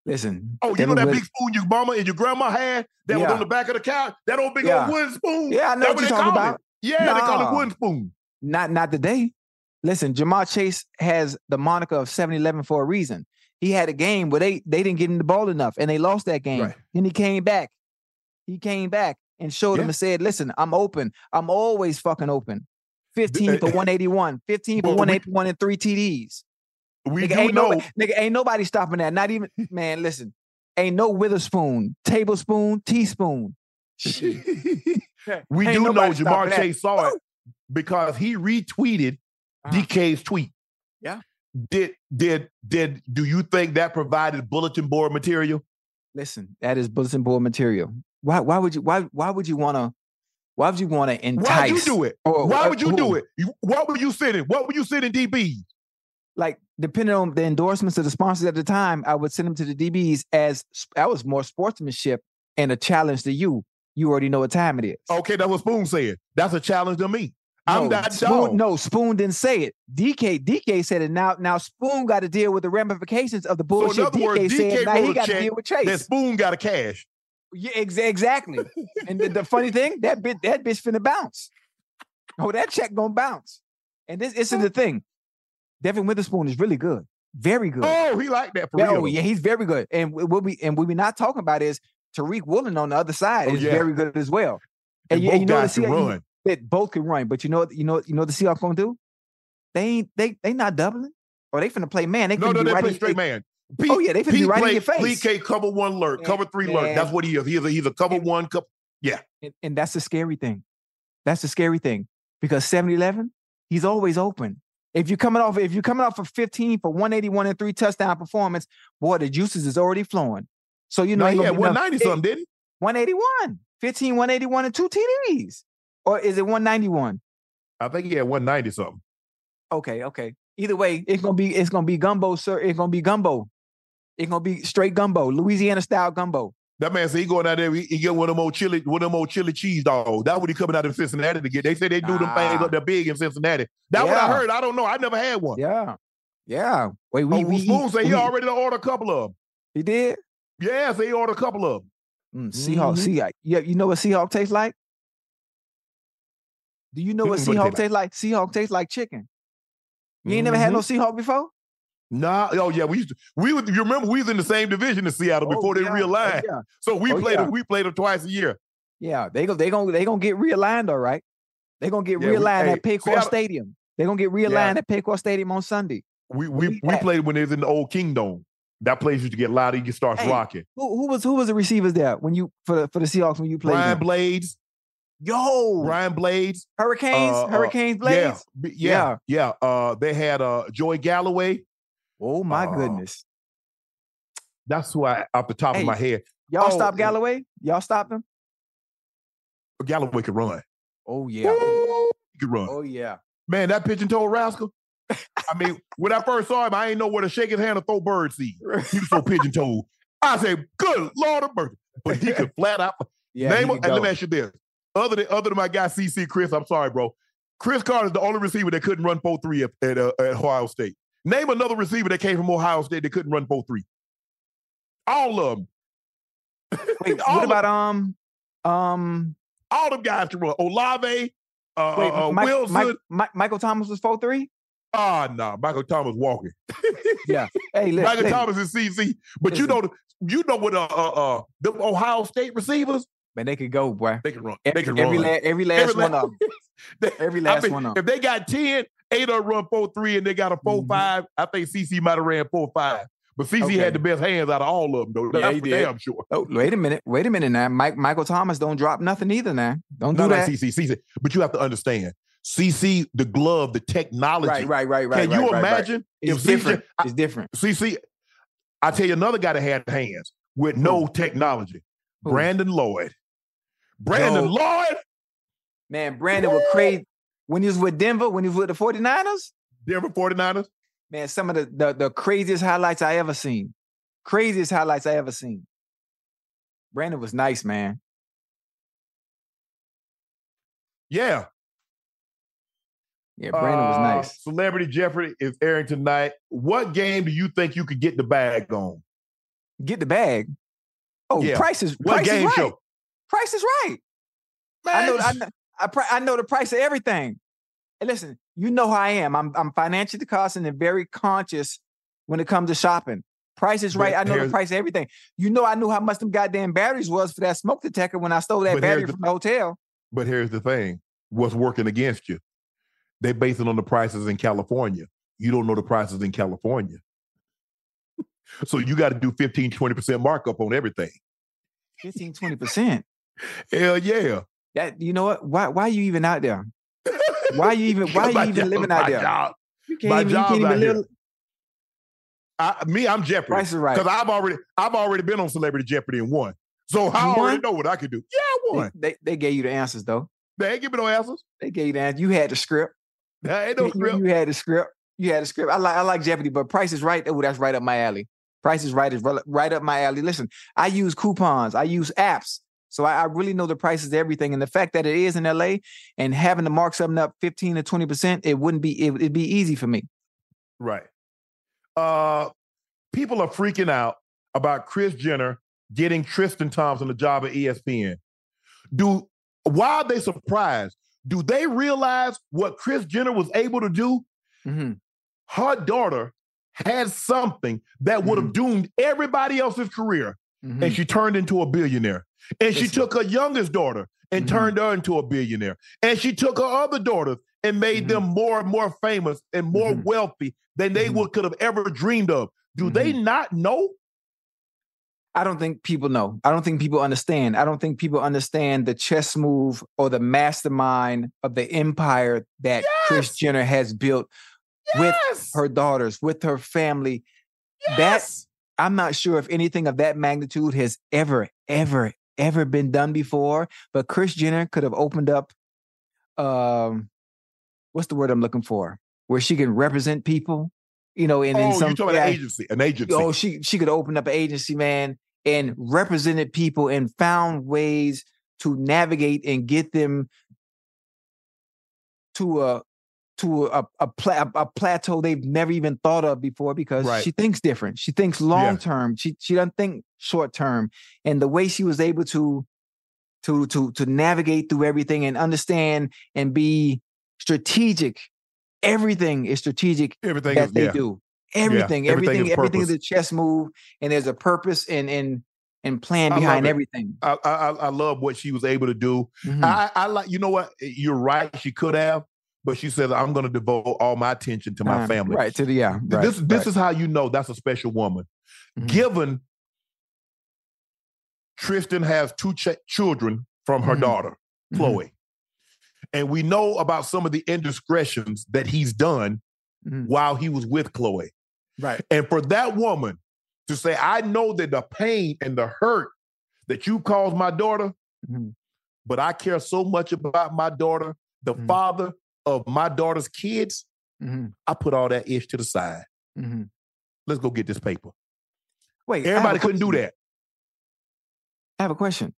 Listen. Oh, you know that big spoon your mama and your grandma had that was on the back of the couch? That old big Yeah. old wooden spoon? Yeah, I know That's what you're they talking call it. about. Yeah, they call it Nah. wooden spoon. Not not today. Listen, Ja'Marr Chase has the moniker of 7-Eleven for a reason. He had a game where they they didn't get him the ball enough and they lost that game. Right. Then he came back. He came back and showed them Yeah. and said, listen, I'm open. I'm always fucking open. 15 for 181, 15 for 181 and three TDs. We nigga, ain't know. nobody, nigga, ain't nobody stopping that. Not even, man, listen. Ain't no Witherspoon, tablespoon, teaspoon. we Ain't do know Ja'Marr. Chase saw it because he retweeted Uh-huh. DK's tweet. Yeah. Did did did do you think that provided bulletin board material? Listen, that is bulletin board material. Why why would you why why would you want to why would you want to entice? Why would you do it? or- Why would you do it? What would you sit in? What would you sit in DB? Like depending on the endorsements of the sponsors at the time, I would send them to the DBs as that was more sportsmanship and a challenge to you. You already know what time it is. Okay, that's what Spoon said. That's a challenge to me. I'm no, that Spoon, dog. no, Spoon didn't say it. DK, DK said it. Now, now Spoon got to deal with the ramifications of the So bullshit. in other DK words, said DK now he got to deal with that Chase. Spoon got a cash. Yeah, ex- exactly. and the, the funny thing, that bit that bitch finna bounce. Oh, that check gonna bounce. And this, this is the thing. Devin Witherspoon is really good, very good. Oh, he like that for Yeah, real. oh, yeah, he's very good. And wh- what we and what we not talking about is Tariq Woolen on the other side Oh, is yeah. very good as well. And you- both you know the Seahawks-. That both can run, but you know, what- you know, you know what the Seahawks gonna do? They ain't they they not doubling, or they finna play man. They No, no, be they right play straight they- man. Oh yeah, they finna be Pete right in your face. Pete cover one lurk, Man, cover three lurk. That's what he is. He's a, he's a cover one, cover. Yeah. And, and that's the scary thing. That's the scary thing because 7-Eleven, he's always open. If you're coming off, if you're coming off for 15 for 181 and three touchdown performance, boy, the juices is already flowing. So you know No, he ain't had gonna be enough- 190 something, didn't he? 181, 15, 181 and two TDs. Or is it 191? I think he had 190 something. Okay, okay. Either way, it's gonna be it's gonna be gumbo, sir. It's gonna be gumbo. It's gonna be straight gumbo, Louisiana style gumbo. That man said he going out there, he, he get one of them old chili, one of them old chili cheese dogs. That what he coming out of Cincinnati to get. They say they do them things Nah. up there big in Cincinnati. That's what I heard. I don't know. I never had one. Yeah, yeah. Wait, we, oh, we Spoon say he already ordered a couple of them. he did. Yeah, so he ordered a couple of them. Mm, Seahawk, Mhm. Seahawk. Yeah, you know what Seahawk tastes like? Do you know what Seahawk taste tastes like? Seahawk tastes like chicken. You ain't never had no Mm-hmm. Seahawk before? Nah, oh yeah, we used to, we would, you remember we was in the same division in Seattle Oh, before they yeah. Oh, realigned. yeah. So we Oh, played yeah. them, we played them twice a year. Yeah, they go they gonna they gonna get realigned, all right. They gonna get Yeah, we- realigned hey, at Paycor Seattle- Stadium. They're gonna get realigned at Paycor Stadium on Sunday. We we, we we played when it was in the old Kingdome. That place used to get loud, you starts Hey, rocking. Who, who was who was the receivers there when you for the for the Seahawks when you played? Brian them? Blades, Yo, Brian Blades, Hurricanes, uh, uh, Hurricanes yeah, Blades. b- yeah, yeah. Uh, they had uh Joey Galloway. Oh my uh, goodness. That's who I off the top Hey, of my head. Y'all oh, stop Galloway? Y'all stop him? Galloway could run. Oh yeah. He could run. Oh yeah. Man, that pigeon toed rascal. I mean, when I first saw him, I ain't know where to shake his hand or throw bird seed. He was so pigeon toed. I said, "Good Lord of mercy!" But he could flat out. Yeah, Name. could let me ask you this: other than other than my guy CC Chris, I'm sorry, bro. Cris Carter is the only receiver that couldn't run 4-3 at, at, uh, at Ohio State. Name another receiver that came from Ohio State that couldn't run 4-3. All of them. Wait, all what about um um all them guys can run? Olave, uh, wait, uh, uh, Mike- Wilson. Mike- Mike- Michael Thomas was 4-3? Ah, nah, Michael Thomas walking. Yeah. Hey, listen, Michael listen. Thomas is CC, but you know, you know what? Uh, uh, uh, the Ohio State receivers, Man, they could go, boy. they can run. Every, they can every, run. la- every last Every one la- of them. They- Every I last mean, one of them. If they got 10, eight of run 4-3 and they got a 4-5, mm-hmm. I think CC might have ran 4-5. But CC Okay. had the best hands out of all of them, though. Yeah, That's he for did. damn sure. Oh, wait a minute. Wait a minute now. Mike Michael Thomas don't drop nothing either now. Don't do that. CC, CC. But you have to understand, CC the glove, the technology. Right, right, right, right. Can right, you right, right. imagine It's if different. CC, it's different. CC, I tell you another guy that had hands with no technology. Who? Brandon Lloyd. Brandon Yo. Lloyd, Man, Brandon was crazy when he was with Denver, when he was with the 49ers. Denver 49ers. Man, some of the, the the craziest highlights I ever seen. Craziest highlights I ever seen. Brandon was nice, man. Yeah. Yeah, Brandon was Uh, nice. Celebrity Jeopardy is airing tonight. What game do you think you could get the bag on? Get the bag. Oh, Yeah. price is What price game right. show? Price is right. I know, I know, I, I know the price of everything. And listen, you know how I am. I'm I'm financially conscious and very conscious when it comes to shopping. Price is But right. I know the price of everything. You know, I knew how much them goddamn batteries was for that smoke detector when I stole that battery the- from the hotel. But here's the thing what's working against you? They base it on the prices in California. You don't know the prices in California. so you got to do 15, 20% markup on everything. 15, 20%. Hell yeah. That you know what? Why why you even out there? Why are you even why My you even job- living out my there? job- You can't my even, you can't out even live. I, me, I'm Jeopardy. Price is right. Because I've already I've already been on Celebrity Jeopardy and won. So I already know what I could do. Yeah, I won. they, they gave you the answers though. They ain't give me no answers. They gave you the answers. You had the script. There ain't no You- script. You, had the script. You had the script. I like I like Jeopardy, but Price is Right. Oh, that's right up my alley. Price is Right is right up my alley. Listen, I use coupons. I use apps. So I, I really know the prices of everything. And the fact that it is in LA and having to mark something up 15 to 20%, it wouldn't be, it, it'd be easy for me. Right. Uh people are freaking out about Kris Jenner getting Tristan Thompson a job at ESPN. Do why are they surprised? Do they realize what Kris Jenner was able to do? Mm-hmm. Her daughter had something that would have doomed everybody else's career, Mhm. and she turned into a billionaire. And she took her youngest daughter and Mhm. turned her into a billionaire. And she took her other daughters and made them more and more famous and more Mhm. wealthy than they Mhm. would could have ever dreamed of. Do they not know? I don't think people know. I don't think people understand. I don't think people understand the chess move or the mastermind of the empire that Kris Jenner has built with her daughters, with her family. That I'm not sure if anything of that magnitude has ever, ever, ever been done before. But Kris Jenner could have opened up um what's the word I'm looking for? Where she can represent people, you know, in, in oh, some you're talking yeah, an agency, an agency. Oh, she she could open up an agency, man, and represented people and found ways to navigate and get them to a to a a, pla- a plateau they've never even thought of before because Right. she thinks different. She thinks long term. She she doesn't think short term. And the way she was able to to to to navigate through everything and understand and be strategic. Everything is strategic Everything that is- they yeah. do. Yeah, Everything, everything everything, is everything is a chess move, and there's a purpose and and and plan behind everything. I, I I- love what she was able to do. Mhm. I, I like you know what you're right. She could have, but she says I'm going to devote all my attention to my Time. family. right to the yeah. Right, this this right. is how you know that's a special woman. Mhm. Given Tristan has two ch- children from her Mhm. daughter, Mhm. Khloé, and we know about some of the indiscretions that he's done Mhm. while he was with Khloé. right. And for that woman to say, I know that the pain and the hurt that you caused my daughter, Mhm. but I care so much about my daughter, the Mhm. father of my daughter's kids, Mhm. I put all that ish to the side. Mhm. Let's go get this paper. Wait, Everybody couldn't do that. I have a question.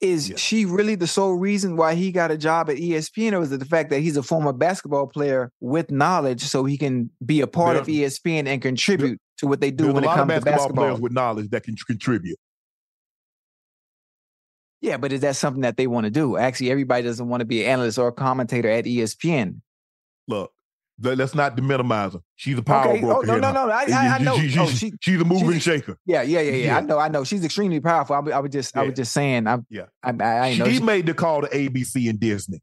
Is she really the sole reason why he got a job at ESPN, or is it the fact that he's a former basketball player with knowledge, so he can be a part of E ESPN and contribute to what they do when it comes to basketball, basketball? players with knowledge that can contribute. Yeah, but is that something that they want to do? Actually, everybody doesn't want to be an analyst or a commentator at ESPN. Look, let- let's not minimize her. She's a power Okay. Oh, broker. no, no, no. I- I- I know. She- she- Oh, she- she- she's a moving she's- shaker. Yeah, yeah, yeah, yeah. Yeah. I know, I know. She's extremely powerful. I, was- I was just, I was just saying. I, Yeah. I, I. She She, made the call to ABC and Disney.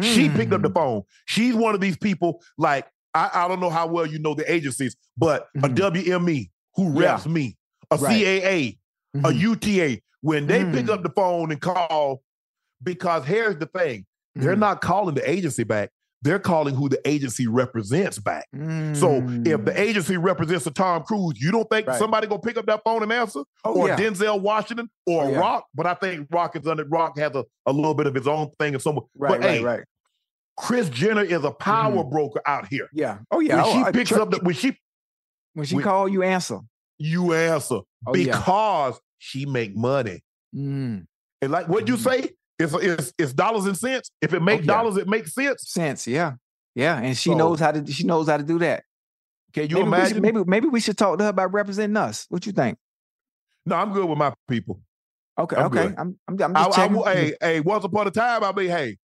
She picked up the Mm. phone. She's one of these people, like, I, I don't know how well you know the agencies, but a WME who Mm-hmm. Yeah. reps me, a Right. CAA, a Mhm. UTA, when they pick Mm. up the phone and call, because here's the thing they're Mhm. not calling the agency back, they're calling who the agency represents back. So if the agency represents a Tom Cruise, you don't think Mm. Right. somebody gonna pick up that phone and answer? Oh, or yeah. Denzel Washington or Oh, yeah. Rock? But I think Rock is under Rock has a, a little bit of his own thing and someone. Right, but right, hey, right. Kris Jenner is a power broker out here. Yeah. Oh yeah. When Oh, she picks up the when she when she when- call you answer. you answer Oh, yeah. because she make money. Mm. And like what you say, it's, it's it's dollars and cents. If it make Oh, yeah. dollars, it makes sense. Sense. Yeah. Yeah. And she So- knows how to she knows how to do that. Can you maybe We imagine? should, maybe maybe we should talk to her about representing us. What you think? no, I'm good with my people. Okay. I'm okay. good. I'm I'm, I'm I, just I, checking. will- hey, hey, once upon a time, I mean, hey,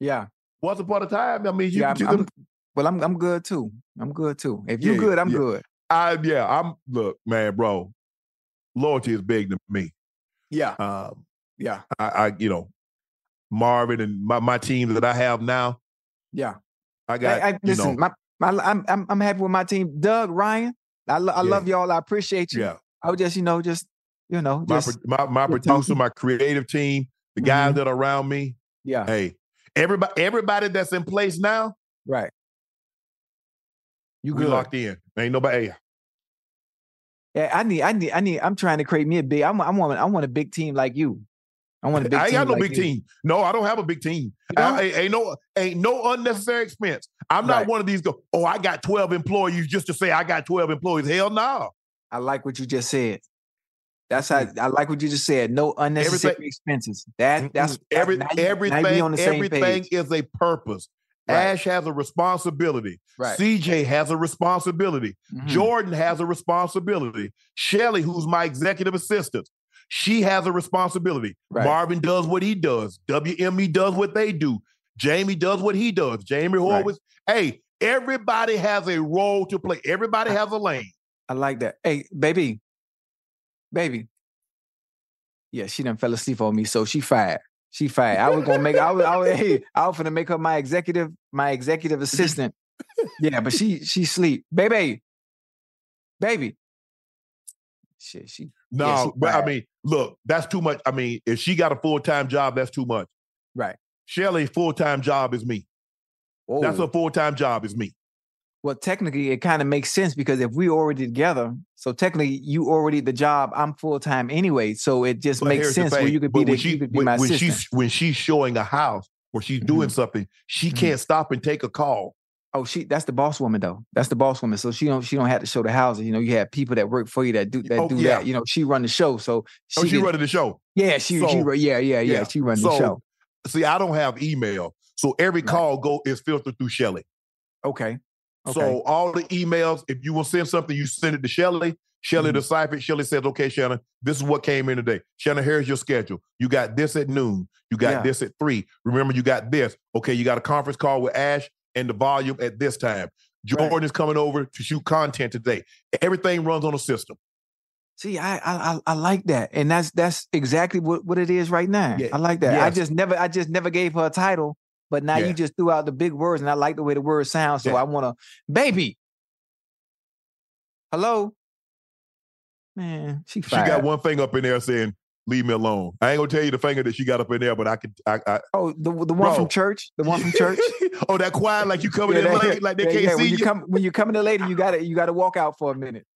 yeah. once upon a time, I mean, you, Yeah. I'm, you I'm, well, I'm I'm good too. I'm good too. If you Yeah, good, I'm yeah. good. I yeah, I'm look, man, bro. Loyalty is big to me. Yeah. Um, Yeah. I, I you know, Marvin and my, my team that I have now, Yeah. I got I, I, listen, know, my, my, I'm, I'm I'm happy with my team. Doug, Ryan, I, lo- I Yeah. love y'all. I appreciate you. yeah. I would just, you know, just, you know, My, just, my my good producer, my creative team, the guys Mhm. that are around me. yeah, Hey, everybody, everybody that's in place now, right. You good? locked in. Ain't nobody. Hey, Yeah, I need, I need, I need. I'm trying to create me a big. I'm, I want, I want a big team like you. I want a big. I ain't team got no like big you. team. No, I don't have a big team. I- ain't, no ain't no unnecessary expense. I'm not Right. one of these go, oh, I got 12 employees just to say I got 12 employees. Hell no. I like what you just said. That's how mm. I like what you just said. No unnecessary Everything- expenses. That mm, that's Mm-mm. Every, now you- now everything, on the same everything is a purpose. Right. Ash has a responsibility. Right. CJ has a responsibility. Mhm. Jordan has a responsibility. Shelly, who's my executive assistant, she has a responsibility. Right. Marvin does what he does. WME does what they do. Jamie does what he does. Jamie Horowitz. Hey, everybody has a role to play. Everybody has a lane. I like that. Hey, baby, baby. Yeah, she done fell asleep on me, so she fired. She fired. I was gonna make. I was. I was. Hey, I was gonna make her my executive, my executive assistant. Yeah, but she she sleep, baby, baby. Shit, she. No, yeah, she but I mean, look, that's too much. I mean, if she got a full time job, that's too much. right. Shelly's full time job is me. That's a full time job is me. Well, technically, it kind of makes sense because if we already together, so technically you already the job. I'm full time anyway, so it just But makes sense where you could be the, when she could be when, my when assistant. she's when she's showing a house or she's doing something, she Mhm. can't stop and take a call. Oh, she that's the boss woman though. That's the boss woman. So she don't she don't have to show the houses. You know, you have people that work for you that do that Oh, do yeah. that. You know, she run the show. So she, oh, she running the show. Yeah, she she So- run- yeah, yeah, yeah, yeah. She run the So, show. See, I don't have email, so every call go is filtered through Shelly. Okay. Okay. So all the emails, if you will send something, you send it to Shelly. Shelly Mhm. decipher it. Shelly says, "Okay, Shannon, this is what came in today. Shannon, here's your schedule. You got this at noon. You got Yeah. this at three. Remember, you got this. Okay, you got a conference call with Ash and the volume at this time. Jordan is coming over to shoot content today. Everything runs on a system. See, I, I I I like that. And that's that's exactly what, what it is right now. Yeah, I like that. I just never I just never gave her a title, but now Yeah. you just threw out the big words and I like the way the words sound. So Yeah. I wanna baby. Hello? Man, she She got one thing up in there saying, "Leave me alone." I ain't gonna tell you the finger that she got up in there, but I could. I, I Oh, the the one Bro. from church? The one from church? oh, that quiet like you coming in that- late, like they yeah, can't yeah, see when you. come when you come in later, you gotta you gotta walk out for a minute.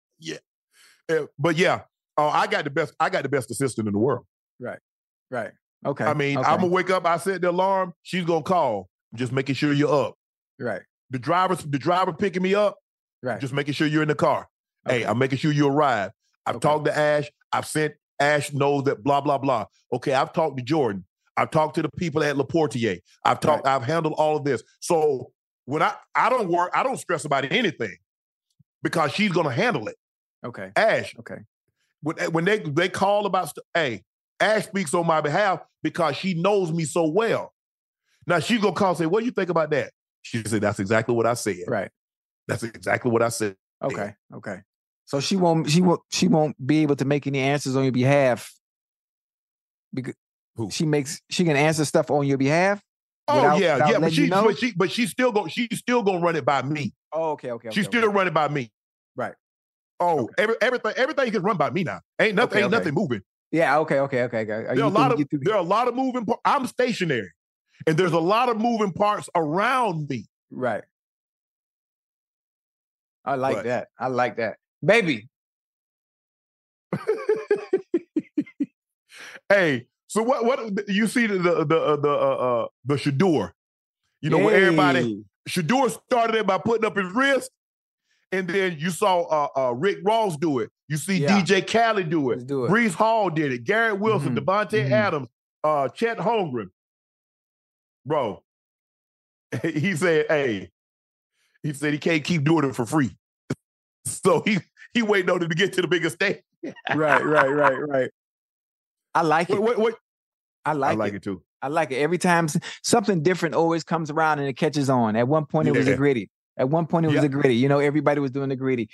Uh, but yeah, oh, I got the best. I got the best assistant in the world. Right. Right. Okay. I mean, okay. I'm gonna wake up. I set the alarm. She's gonna call. Just making sure you're up. right. The driver, the driver picking me up. Right. Just making sure you're in the car. Hey, I'm making sure you arrive. I've talked to Ash. I've sent Ash knows that blah blah blah. Okay, I've talked to Jordan. I've talked to the people at Laportier. I've talked. I've handled all of this. So when I I don't work, I don't stress about anything because she's gonna handle it. Okay. Ash. Okay. When, eh, when they they call about hey, Ash speaks on my behalf because she knows me so well. Now she's gonna call and say, "What do you think about that?" She said, "That's exactly what I said. Right. That's exactly what I said." Okay. Okay. So she won't she won't she won't be able to make any answers on your behalf. Because Who? she makes she can answer stuff on your behalf. Oh without- yeah, without yeah, but she, you know? but she, but she's still going, she's still gonna run it by me. Oh, okay, okay. she's okay, still running by me. Right. Oh, every, everything, everything can run by me now. Ain't nothing, Okay, ain't okay. nothing moving. Yeah. Okay. Okay. Okay. okay. There are a lot of there are a lot of moving. par- I'm stationary. and there's a lot of moving parts around me. Right. I like But- that. I like that. Baby. Hey, so what? What you see the the the uh, the uh, uh, the Shedeur? You know, where everybody Shedeur started it by putting up his wrist, and then you saw uh, uh, Rick Ross do it. You see Yeah. DJ Khaled do it. do it. Breece Hall did it. Garrett Wilson, Mhm. Davante Mhm. Adams, uh, Chet Holmgren. Bro, he said, "Hey," he said he can't keep doing it for free, so he he waiting on it to get to the biggest stage. right, right, right, right. I like it. What, what, I like, I like it. it too. I like it. Every time something different always comes around and it catches on. At one point it was a griddy. At one point it was Yeah. a griddy. You know, everybody was doing the griddy.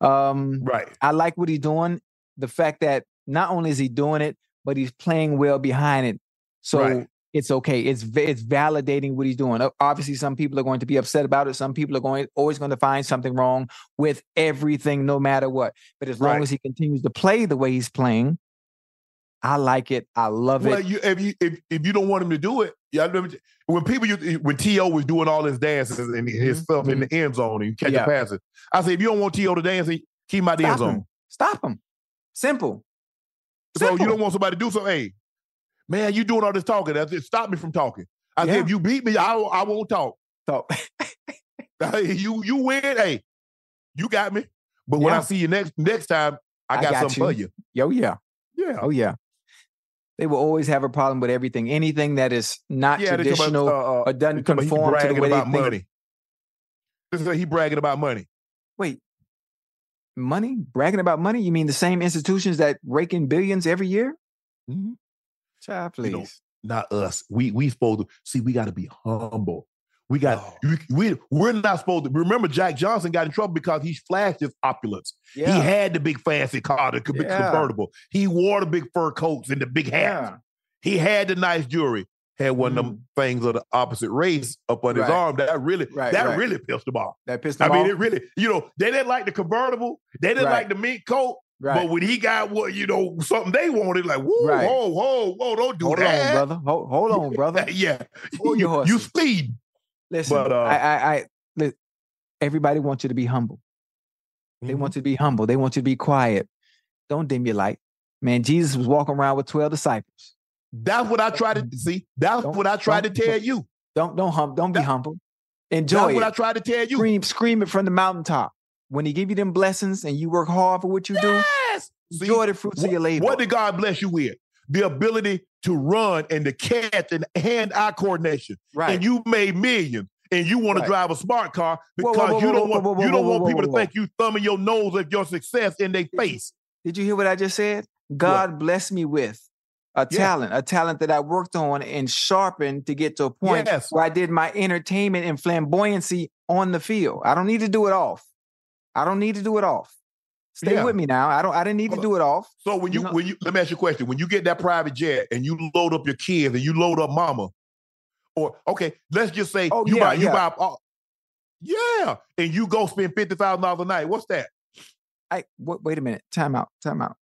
Um Right. I like what he's doing. The fact that not only is he doing it, but he's playing well behind it. So Right. it's okay. It's it's validating what he's doing. Obviously, some people are going to be upset about it. Some people are going always going to find something wrong with everything, no matter what. But as long Right. as he continues to play the way he's playing, I like it. I love Well, it. you if you if, if you don't want him to do it, yeah. I when people you when T.O. was doing all his dances and his stuff in the end zone and you catch Mm-hmm. Yeah. the passes. I said, if you don't want T.O. to dance, keep my end Stop zone. him. Stop him. Simple. So you don't want somebody to do something. Hey, man, you doing all this talking. That's it. Stop me from talking. I Yeah. said, if you beat me, I I won't talk. Talk. you you win. Hey, you got me. But when I see you next next time, I got, something for you. Yo, yeah. Yeah. Oh, yeah. They will always have a problem with everything. Anything that is not Yeah, traditional about, uh, uh, or doesn't they talking about he conform to the way they think. money. This is he bragging about money. Wait, money? Bragging about money? You mean the same institutions that rake in billions every year? Mm-hmm. Child, please. You know, not us. We we supposed to see. We got to be humble. We got Oh. we, we we're not supposed to remember. Jack Johnson got in trouble because he flashed his opulence. Yeah. He had the big fancy car, the big Yeah. convertible. He wore the big fur coats and the big hats. Yeah. He had the nice jewelry. Had one of them things of the opposite race up on his Mm. Arm. That really Right, that right. really pissed him off. That pissed I him mean, it really, you know, they didn't like the convertible. They didn't Right. like the mink coat. Right. But when he got what, you know, something they wanted, like, whoa, Right. whoa, whoa, whoa, don't do that. Hold that. on, brother. Hold, hold on, brother. yeah. You, you speed. Listen, But, uh, I, I, I, everybody wants you to be humble. They Mm-hmm. want you to be humble. They want you to be quiet. Don't dim your light. Man, Jesus was walking around with 12 disciples. That's what I tried to see. That's Don't- what I tried to tell you. Don't don't hum, don't be humble. Enjoy That's it. what I tried to tell you. Scream, scream it from the mountaintop. When he give you them blessings and you work hard for what you do, Yes. See, enjoy the fruits of your labor. What did God bless you with? The ability to run and to catch and hand-eye coordination. Right. And you made millions. And you want to drive a smart car because whoa, whoa, you don't want you don't want people to think you thumbing your nose at your success in their face. Did you hear what I just said? God blessed me with a Yeah. talent, a talent that I worked on and sharpened to get to a point Yes. where I did my entertainment and flamboyancy on the field. I don't need to do it off. I don't need to do it off. Stay Yeah. with me now. I don't. I didn't need to do it off. So when you, know- when you let me ask you a question. When you get that private jet and you load up your kids and you load up mama, or okay, let's just say Oh, you yeah, buy you yeah. buy uh, yeah, and you go spend fifty thousand dollars a night. What's that? I wait, wait a minute. Time out. Time out.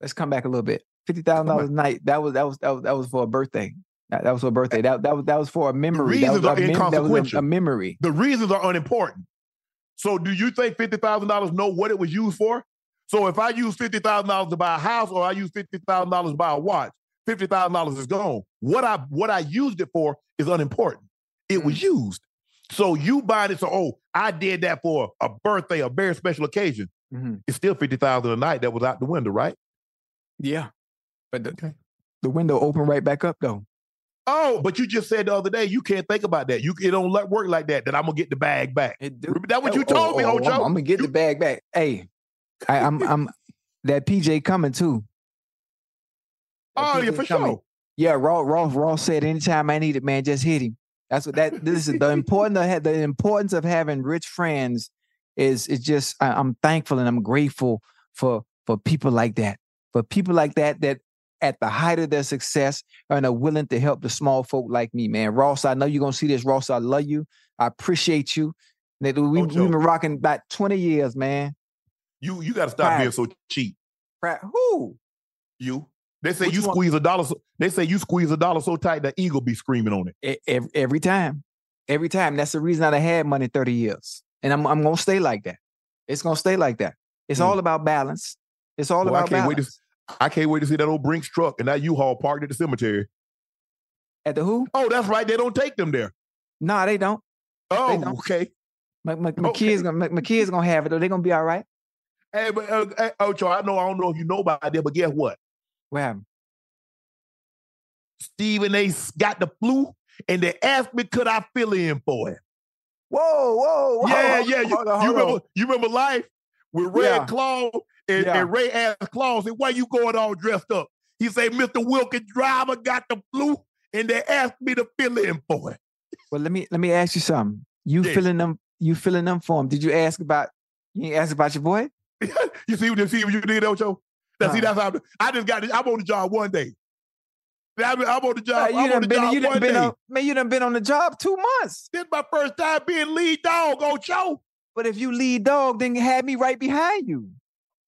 Let's come back a little bit. Fifty thousand dollars a night. That was that was that was that was for a birthday. That, that was for a birthday. That that was that was for a memory. That was reasons are a, mem- that was a- inconsequential. a memory. The reasons are unimportant. So do you think fifty thousand dollars know what it was used for? So if I use fifty thousand dollars to buy a house or I use fifty thousand dollars to buy a watch, fifty thousand dollars is gone. What I what I used it for is unimportant. It was used. So you buying it, so oh, I did that for a birthday, a very special occasion. Mhm. It's still fifty thousand a night that was out the window, right? Yeah, but the, the window opened right back up though. Oh, but you just said the other day you can't think about that. You it don't work like that. That I'm gonna get the bag back. That what oh, you Oh, told me, oh, oh, Ocho? I'm, I'm gonna get the bag back. Hey, I, I'm I'm that PJ coming too. That Oh, yeah, for coming. sure. Yeah, Ross Ross Ross said anytime I need it, man, just hit him. That's what that this is the important of the importance of having rich friends is is just I, I'm thankful and I'm grateful for for people like that. For people like that that at the height of their success and are willing to help the small folk like me, man. Ross, I know you're gonna see this. Ross, I love you. I appreciate you. That we, we've Ocho. been rocking about 20 years, man. You you gotta stop being so cheap. Who? You. They say Which you one? squeeze a dollar. So, they say you squeeze a dollar so tight that eagle be screaming on it. Every, every time, every time. That's the reason I had money thirty years, and I'm I'm gonna stay like that. It's gonna stay like that. It's Mm. all about balance. It's all I about can't wait balance. to. I can't wait to see that old Brinks truck and that U-Haul parked at the cemetery. At the who? Oh, that's right. They don't take them there. Nah, they don't. Oh, don't. okay. My, my, my Okay. kids gonna my, my kids gonna have it. Though they're gonna be all right. Hey, but uh, hey, Ocho, I know I don't know if you know about that, but guess what? What happened? Stephen A. got the flu, and they asked me could I fill in for it. Whoa, whoa, whoa. Yeah, yeah. You, hold on, you remember? on. You remember life with Red Yeah. Claw and, Yeah. and Ray asked Claw, said, "Why you going all dressed up?" He said, "Mr. Wilkins driver got the flu, and they asked me to fill in for it." Well, let me let me ask you something. You Yeah. filling them? You filling them for him? Did you ask about? You ain't ask about your boy? you see what you see what you did, Ocho? Now, see, that's how I just got it. I'm on the job one day. I'm, I'm on the job. you I'm on done the been, job you done one been day. on, man. You done been on the job two months. This my first time being lead dog, Ocho. But if you lead dog, then you have me right behind you.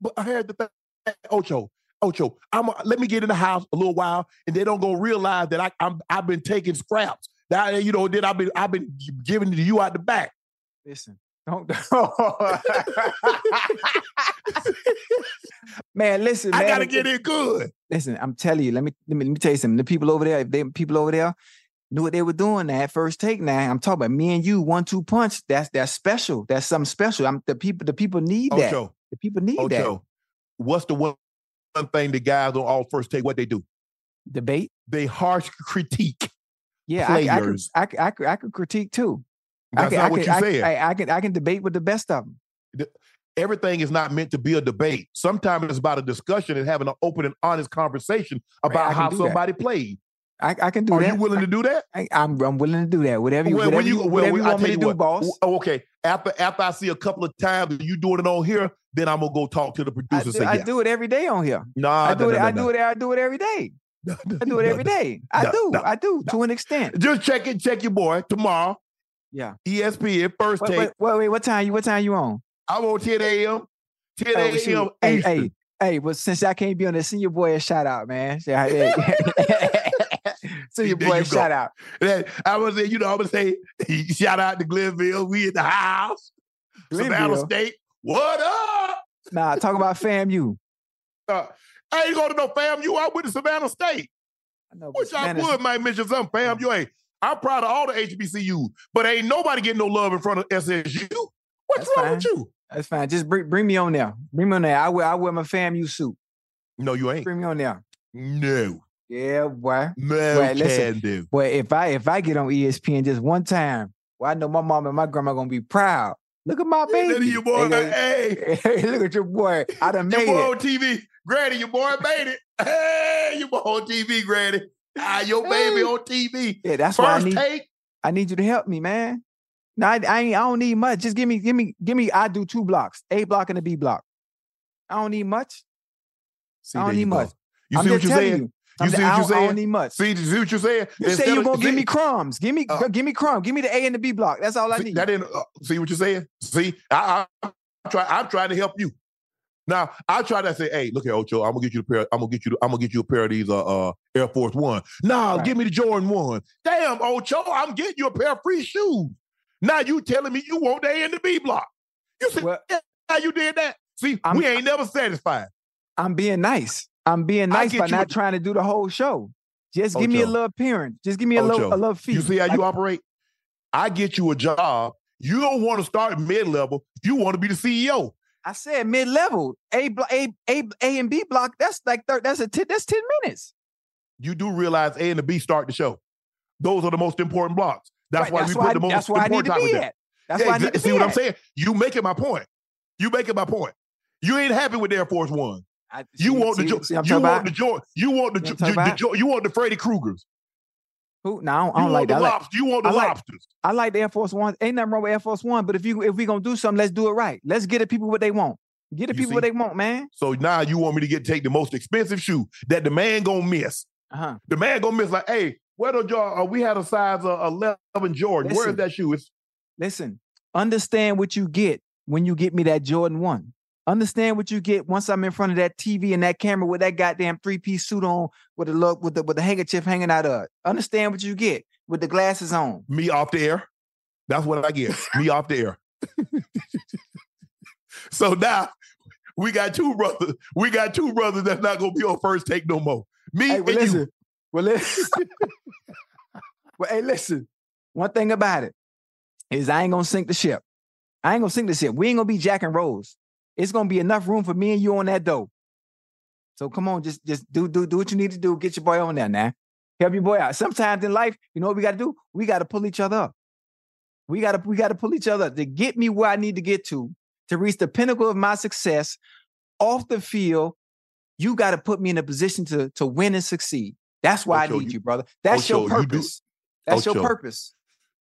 But I heard the thing, Ocho, Ocho. I'm a, let me get in the house a little while, and they don't go realize that I, I'm I've been taking scraps. That you know, then I've been I've been giving it to you out the back. Listen, don't. man, listen, I gotta get in good. Listen, I'm telling you. Let me let me, let me tell you something. The people over there, if they people over there knew what they were doing, that first take. Now I'm talking about me and you, one two punch. That's that's special. That's something special. I'm the people. The people need that. The people need oh, that Ocho. What's the one, one thing the guys on all first take? What they do? debate. They harsh critique. Yeah, I, I, could, players. I, could- I, could, I could critique too. I That's can, not I what you I, said. I, I can I can debate with the best of them. Everything is not meant to be a debate. Sometimes it's about a discussion and having an open and honest conversation oh, about I can how do that. somebody played. I, I can do Are that. Are you willing to do that? I, I'm I'm willing to do that. Whatever you Well, whatever when you, well, whatever you I want me to you do, what, boss. Oh, okay. After after I see a couple of times you doing it on here, then I'm gonna go talk to the I producer. do, and say, I yeah. do it every day on here. Nah, I do it. I do it. I do it every day. I do it every day. I do. I do to an extent. Just check it. Check your boy tomorrow. Yeah. ESPN first take. wait, wait, wait. What time you? What time you on? I'm on 10 a.m. 10 Oh, a.m. shoot. Hey, hey, hey. But since I can't be on this, send your boy a shout out, man. Say hi- hey. send your There boy you go. shout out. That- I was say, you know, I'm gonna say, shout out to Glenville. We in the house. Savannah Glenville? State. What up? Nah, talk about FAMU. Uh, I ain't going to no fam. You out with the Savannah State. I know, Which I would might mention something, fam. You ain't. I'm proud of all the HBCU, but ain't nobody getting no love in front of SSU. What's That's wrong fine. with you? That's fine. Just bring bring me on there. Bring me on there. I wear I wear my FAMU suit. No, you ain't. Bring me on there. No. Yeah, boy. No Boy, listen. can do. Boy, if I if I get on ESPN just one time, well, I know my mom and my grandma gonna be proud. Look at my baby. Look at your boy. They Hey, hey, look at your boy. I done your made boy it. on TV. Granny, your boy made it. Hey, your boy on TV, Granny. Ah, your baby Hey. on TV. Yeah, that's why I need take. I need you to help me, man. No, I, I ain't I don't need much. Just give me, give me, give me. I do two blocks, A block and a B block. I don't need much. See, I don't need you go. much. You I'm see what you're saying? you. You see what you're don't, I don't saying? need much. See, see what you're saying? You say you're gonna give see- me crumbs. Give me, Uh, give me crumbs. Give me the A and the B block. That's all I See, need. that didn't uh, see what you're saying. See, I, I, I'm trying. I'm trying to help you. Now I try to say, hey, look here, Ocho. I'm gonna get you a pair. I'm gonna get you. I'm gonna get you a pair of these uh, uh Air Force One. Nah, Right. give me the Jordan One. Damn, Ocho, I'm getting you a pair of free shoes. Now you telling me you want the A and the B block? You said, Well- yeah, how you did that? See, I'm- we ain't never satisfied. I'm being nice. I'm being nice by not a- trying to do the whole show. Just give me a little appearance. Just give me a little, a little feel. You see how Like, you operate? I get you a job. You don't want to start mid level. You want to be the CEO. I said mid level. A, A, A, A and B block. That's like thir- that's a ten, that's ten minutes. you do realize A and the B start the show. Those are the most important blocks. That's Right, why that's we why, put the most that's why I need important to be at. That's Yeah, why I need to See what I'm saying? You making my point. You making my point. You ain't happy with Air Force One. I, You see- want the see- Jo- see you want the Jordan. You want the See Jo- I'm the, the? Jo- you want the Freddy Kruegers. Who? No, I don't, I don't like the that. I like. You want the I like- lobsters. I like the Air Force One. Ain't nothing wrong with Air Force One. But if you if we gonna do something, let's do it right. Let's get the people what they want. Get the You people what they want, man. So now you want me to get take the most expensive shoe that the man gonna miss. Uh huh. The man gonna miss like, hey, where the jaw? Uh, we had a size uh, eleven Jordan. Where is that shoe? It's Listen, understand what you get when you get me that Jordan One. Understand what you get once I'm in front of that TV and that camera with that goddamn three piece suit on with the look with the with the handkerchief hanging out of it. Understand what you get with the glasses on. Me off the air. That's what I get. Me off the air. so now we got two brothers. We got two brothers that's not gonna be on first take no more. Me Hey, and listen. you. Well, listen. well, hey, listen. One thing about it is I ain't gonna sink the ship. I ain't gonna sink the ship. We ain't gonna be Jack and Rose. It's gonna be enough room for me and you on that dough. So come on, just just do do do what you need to do. Get your boy on there now. Help your boy out. Sometimes in life, you know what we gotta do? We gotta pull each other up. We gotta we gotta pull each other up to get me where I need to get to to reach the pinnacle of my success off the field. You got to put me in a position to to win and succeed. That's why I need you- you, brother. That's Ocho, your you do- purpose. That's your purpose.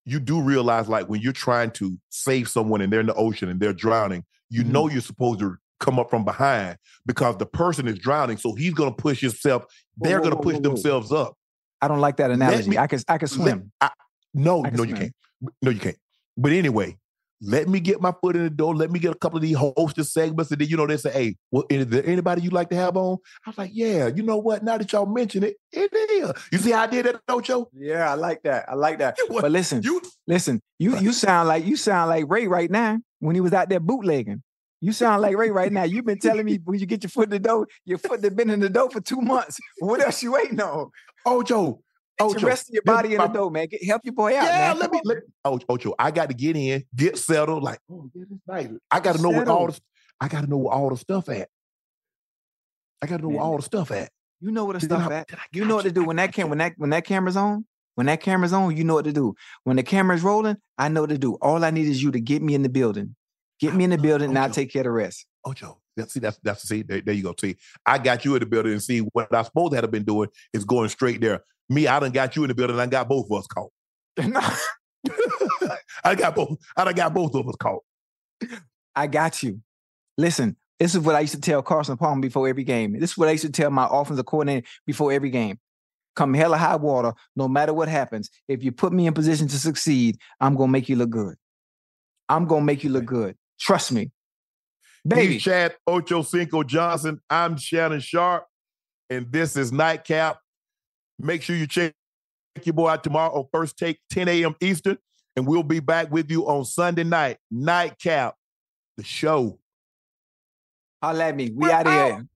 you do realize like when you're trying to save someone and they're in the ocean and they're drowning, you Mm-hmm. know you're supposed to come up from behind because the person is drowning. So he's gonna push himself, they're gonna push whoa, whoa. themselves up. I don't like that analogy. me- I can I can let- swim. I- no, I can no, you can't. No, you can't. But anyway, let me get my foot in the door. Let me get a couple of these hostess segments, and then you know they say, "Hey, well, is there anybody you'd like to have on?" I was like, "Yeah, you know what? Now that y'all mention it, it is." You see how I did that, Ocho? Yeah, I like that. I like that. But listen, You listen, you you sound like you sound like Ray right now when he was out there bootlegging. You sound like Ray right now. You've been telling me when you get your foot in the door, your foot has been in the door for two months. What else you waiting on? Get Ocho, your rest of your body in the door, man. Get, help your boy out, Yeah, man. let me. Let, oh, Ocho, I got to get in, get settled. Like, oh, yeah, this nice. I got to know what all the. I got to know where all the stuff at. I got to know where all the stuff at. You know what the stuff I- at. You know what to do when that cam when that when that camera's on. When that camera's on, you know what to do. When the camera's rolling, I know what to do. All I need is you to get me in the building. Get me in the building, and I'll take care of the rest. Ocho, see, that's that's see, there, there you go. See, I got you in the building and see what I supposed to have been doing is going straight there. Me, I done got you in the building. I got both of us caught. I got both. I done got both of us caught. I got you. Listen, this is what I used to tell Carson Palmer before every game. This is what I used to tell my offensive coordinator before every game. Come hell or high water, no matter what happens, if you put me in position to succeed, I'm gonna make you look good. I'm gonna make you look good. Trust me. Baby. He's Chad Ochocinco Johnson. I'm Shannon Sharpe, and this is Nightcap. Make sure you check your boy out tomorrow on First Take, 10 a.m. Eastern, and we'll be back with you on Sunday night. Nightcap, the show. Holla at me. We out of here.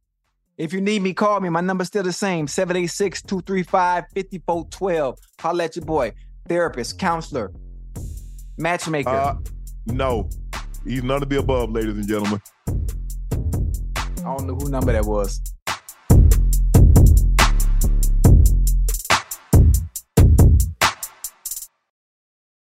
If you need me, call me. My number's still the same 786 235 5412. Holla at your boy. Therapist, counselor, matchmaker. Uh, no, he's none of the above, ladies and gentlemen. I don't know who number that was.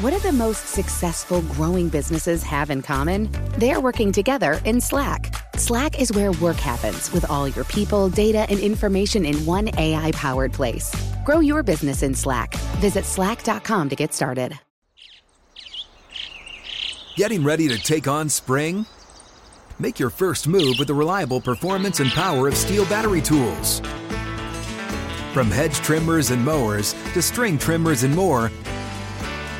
What do the most successful growing businesses have in common? They're working together in Slack. Slack is where work happens with all your people, data, and information in one AI powered place. Grow your business in Slack. Visit slack.com to get started. Getting ready to take on spring? Make your first move with the reliable performance and power of STIHL battery tools. From hedge trimmers and mowers to string trimmers and more,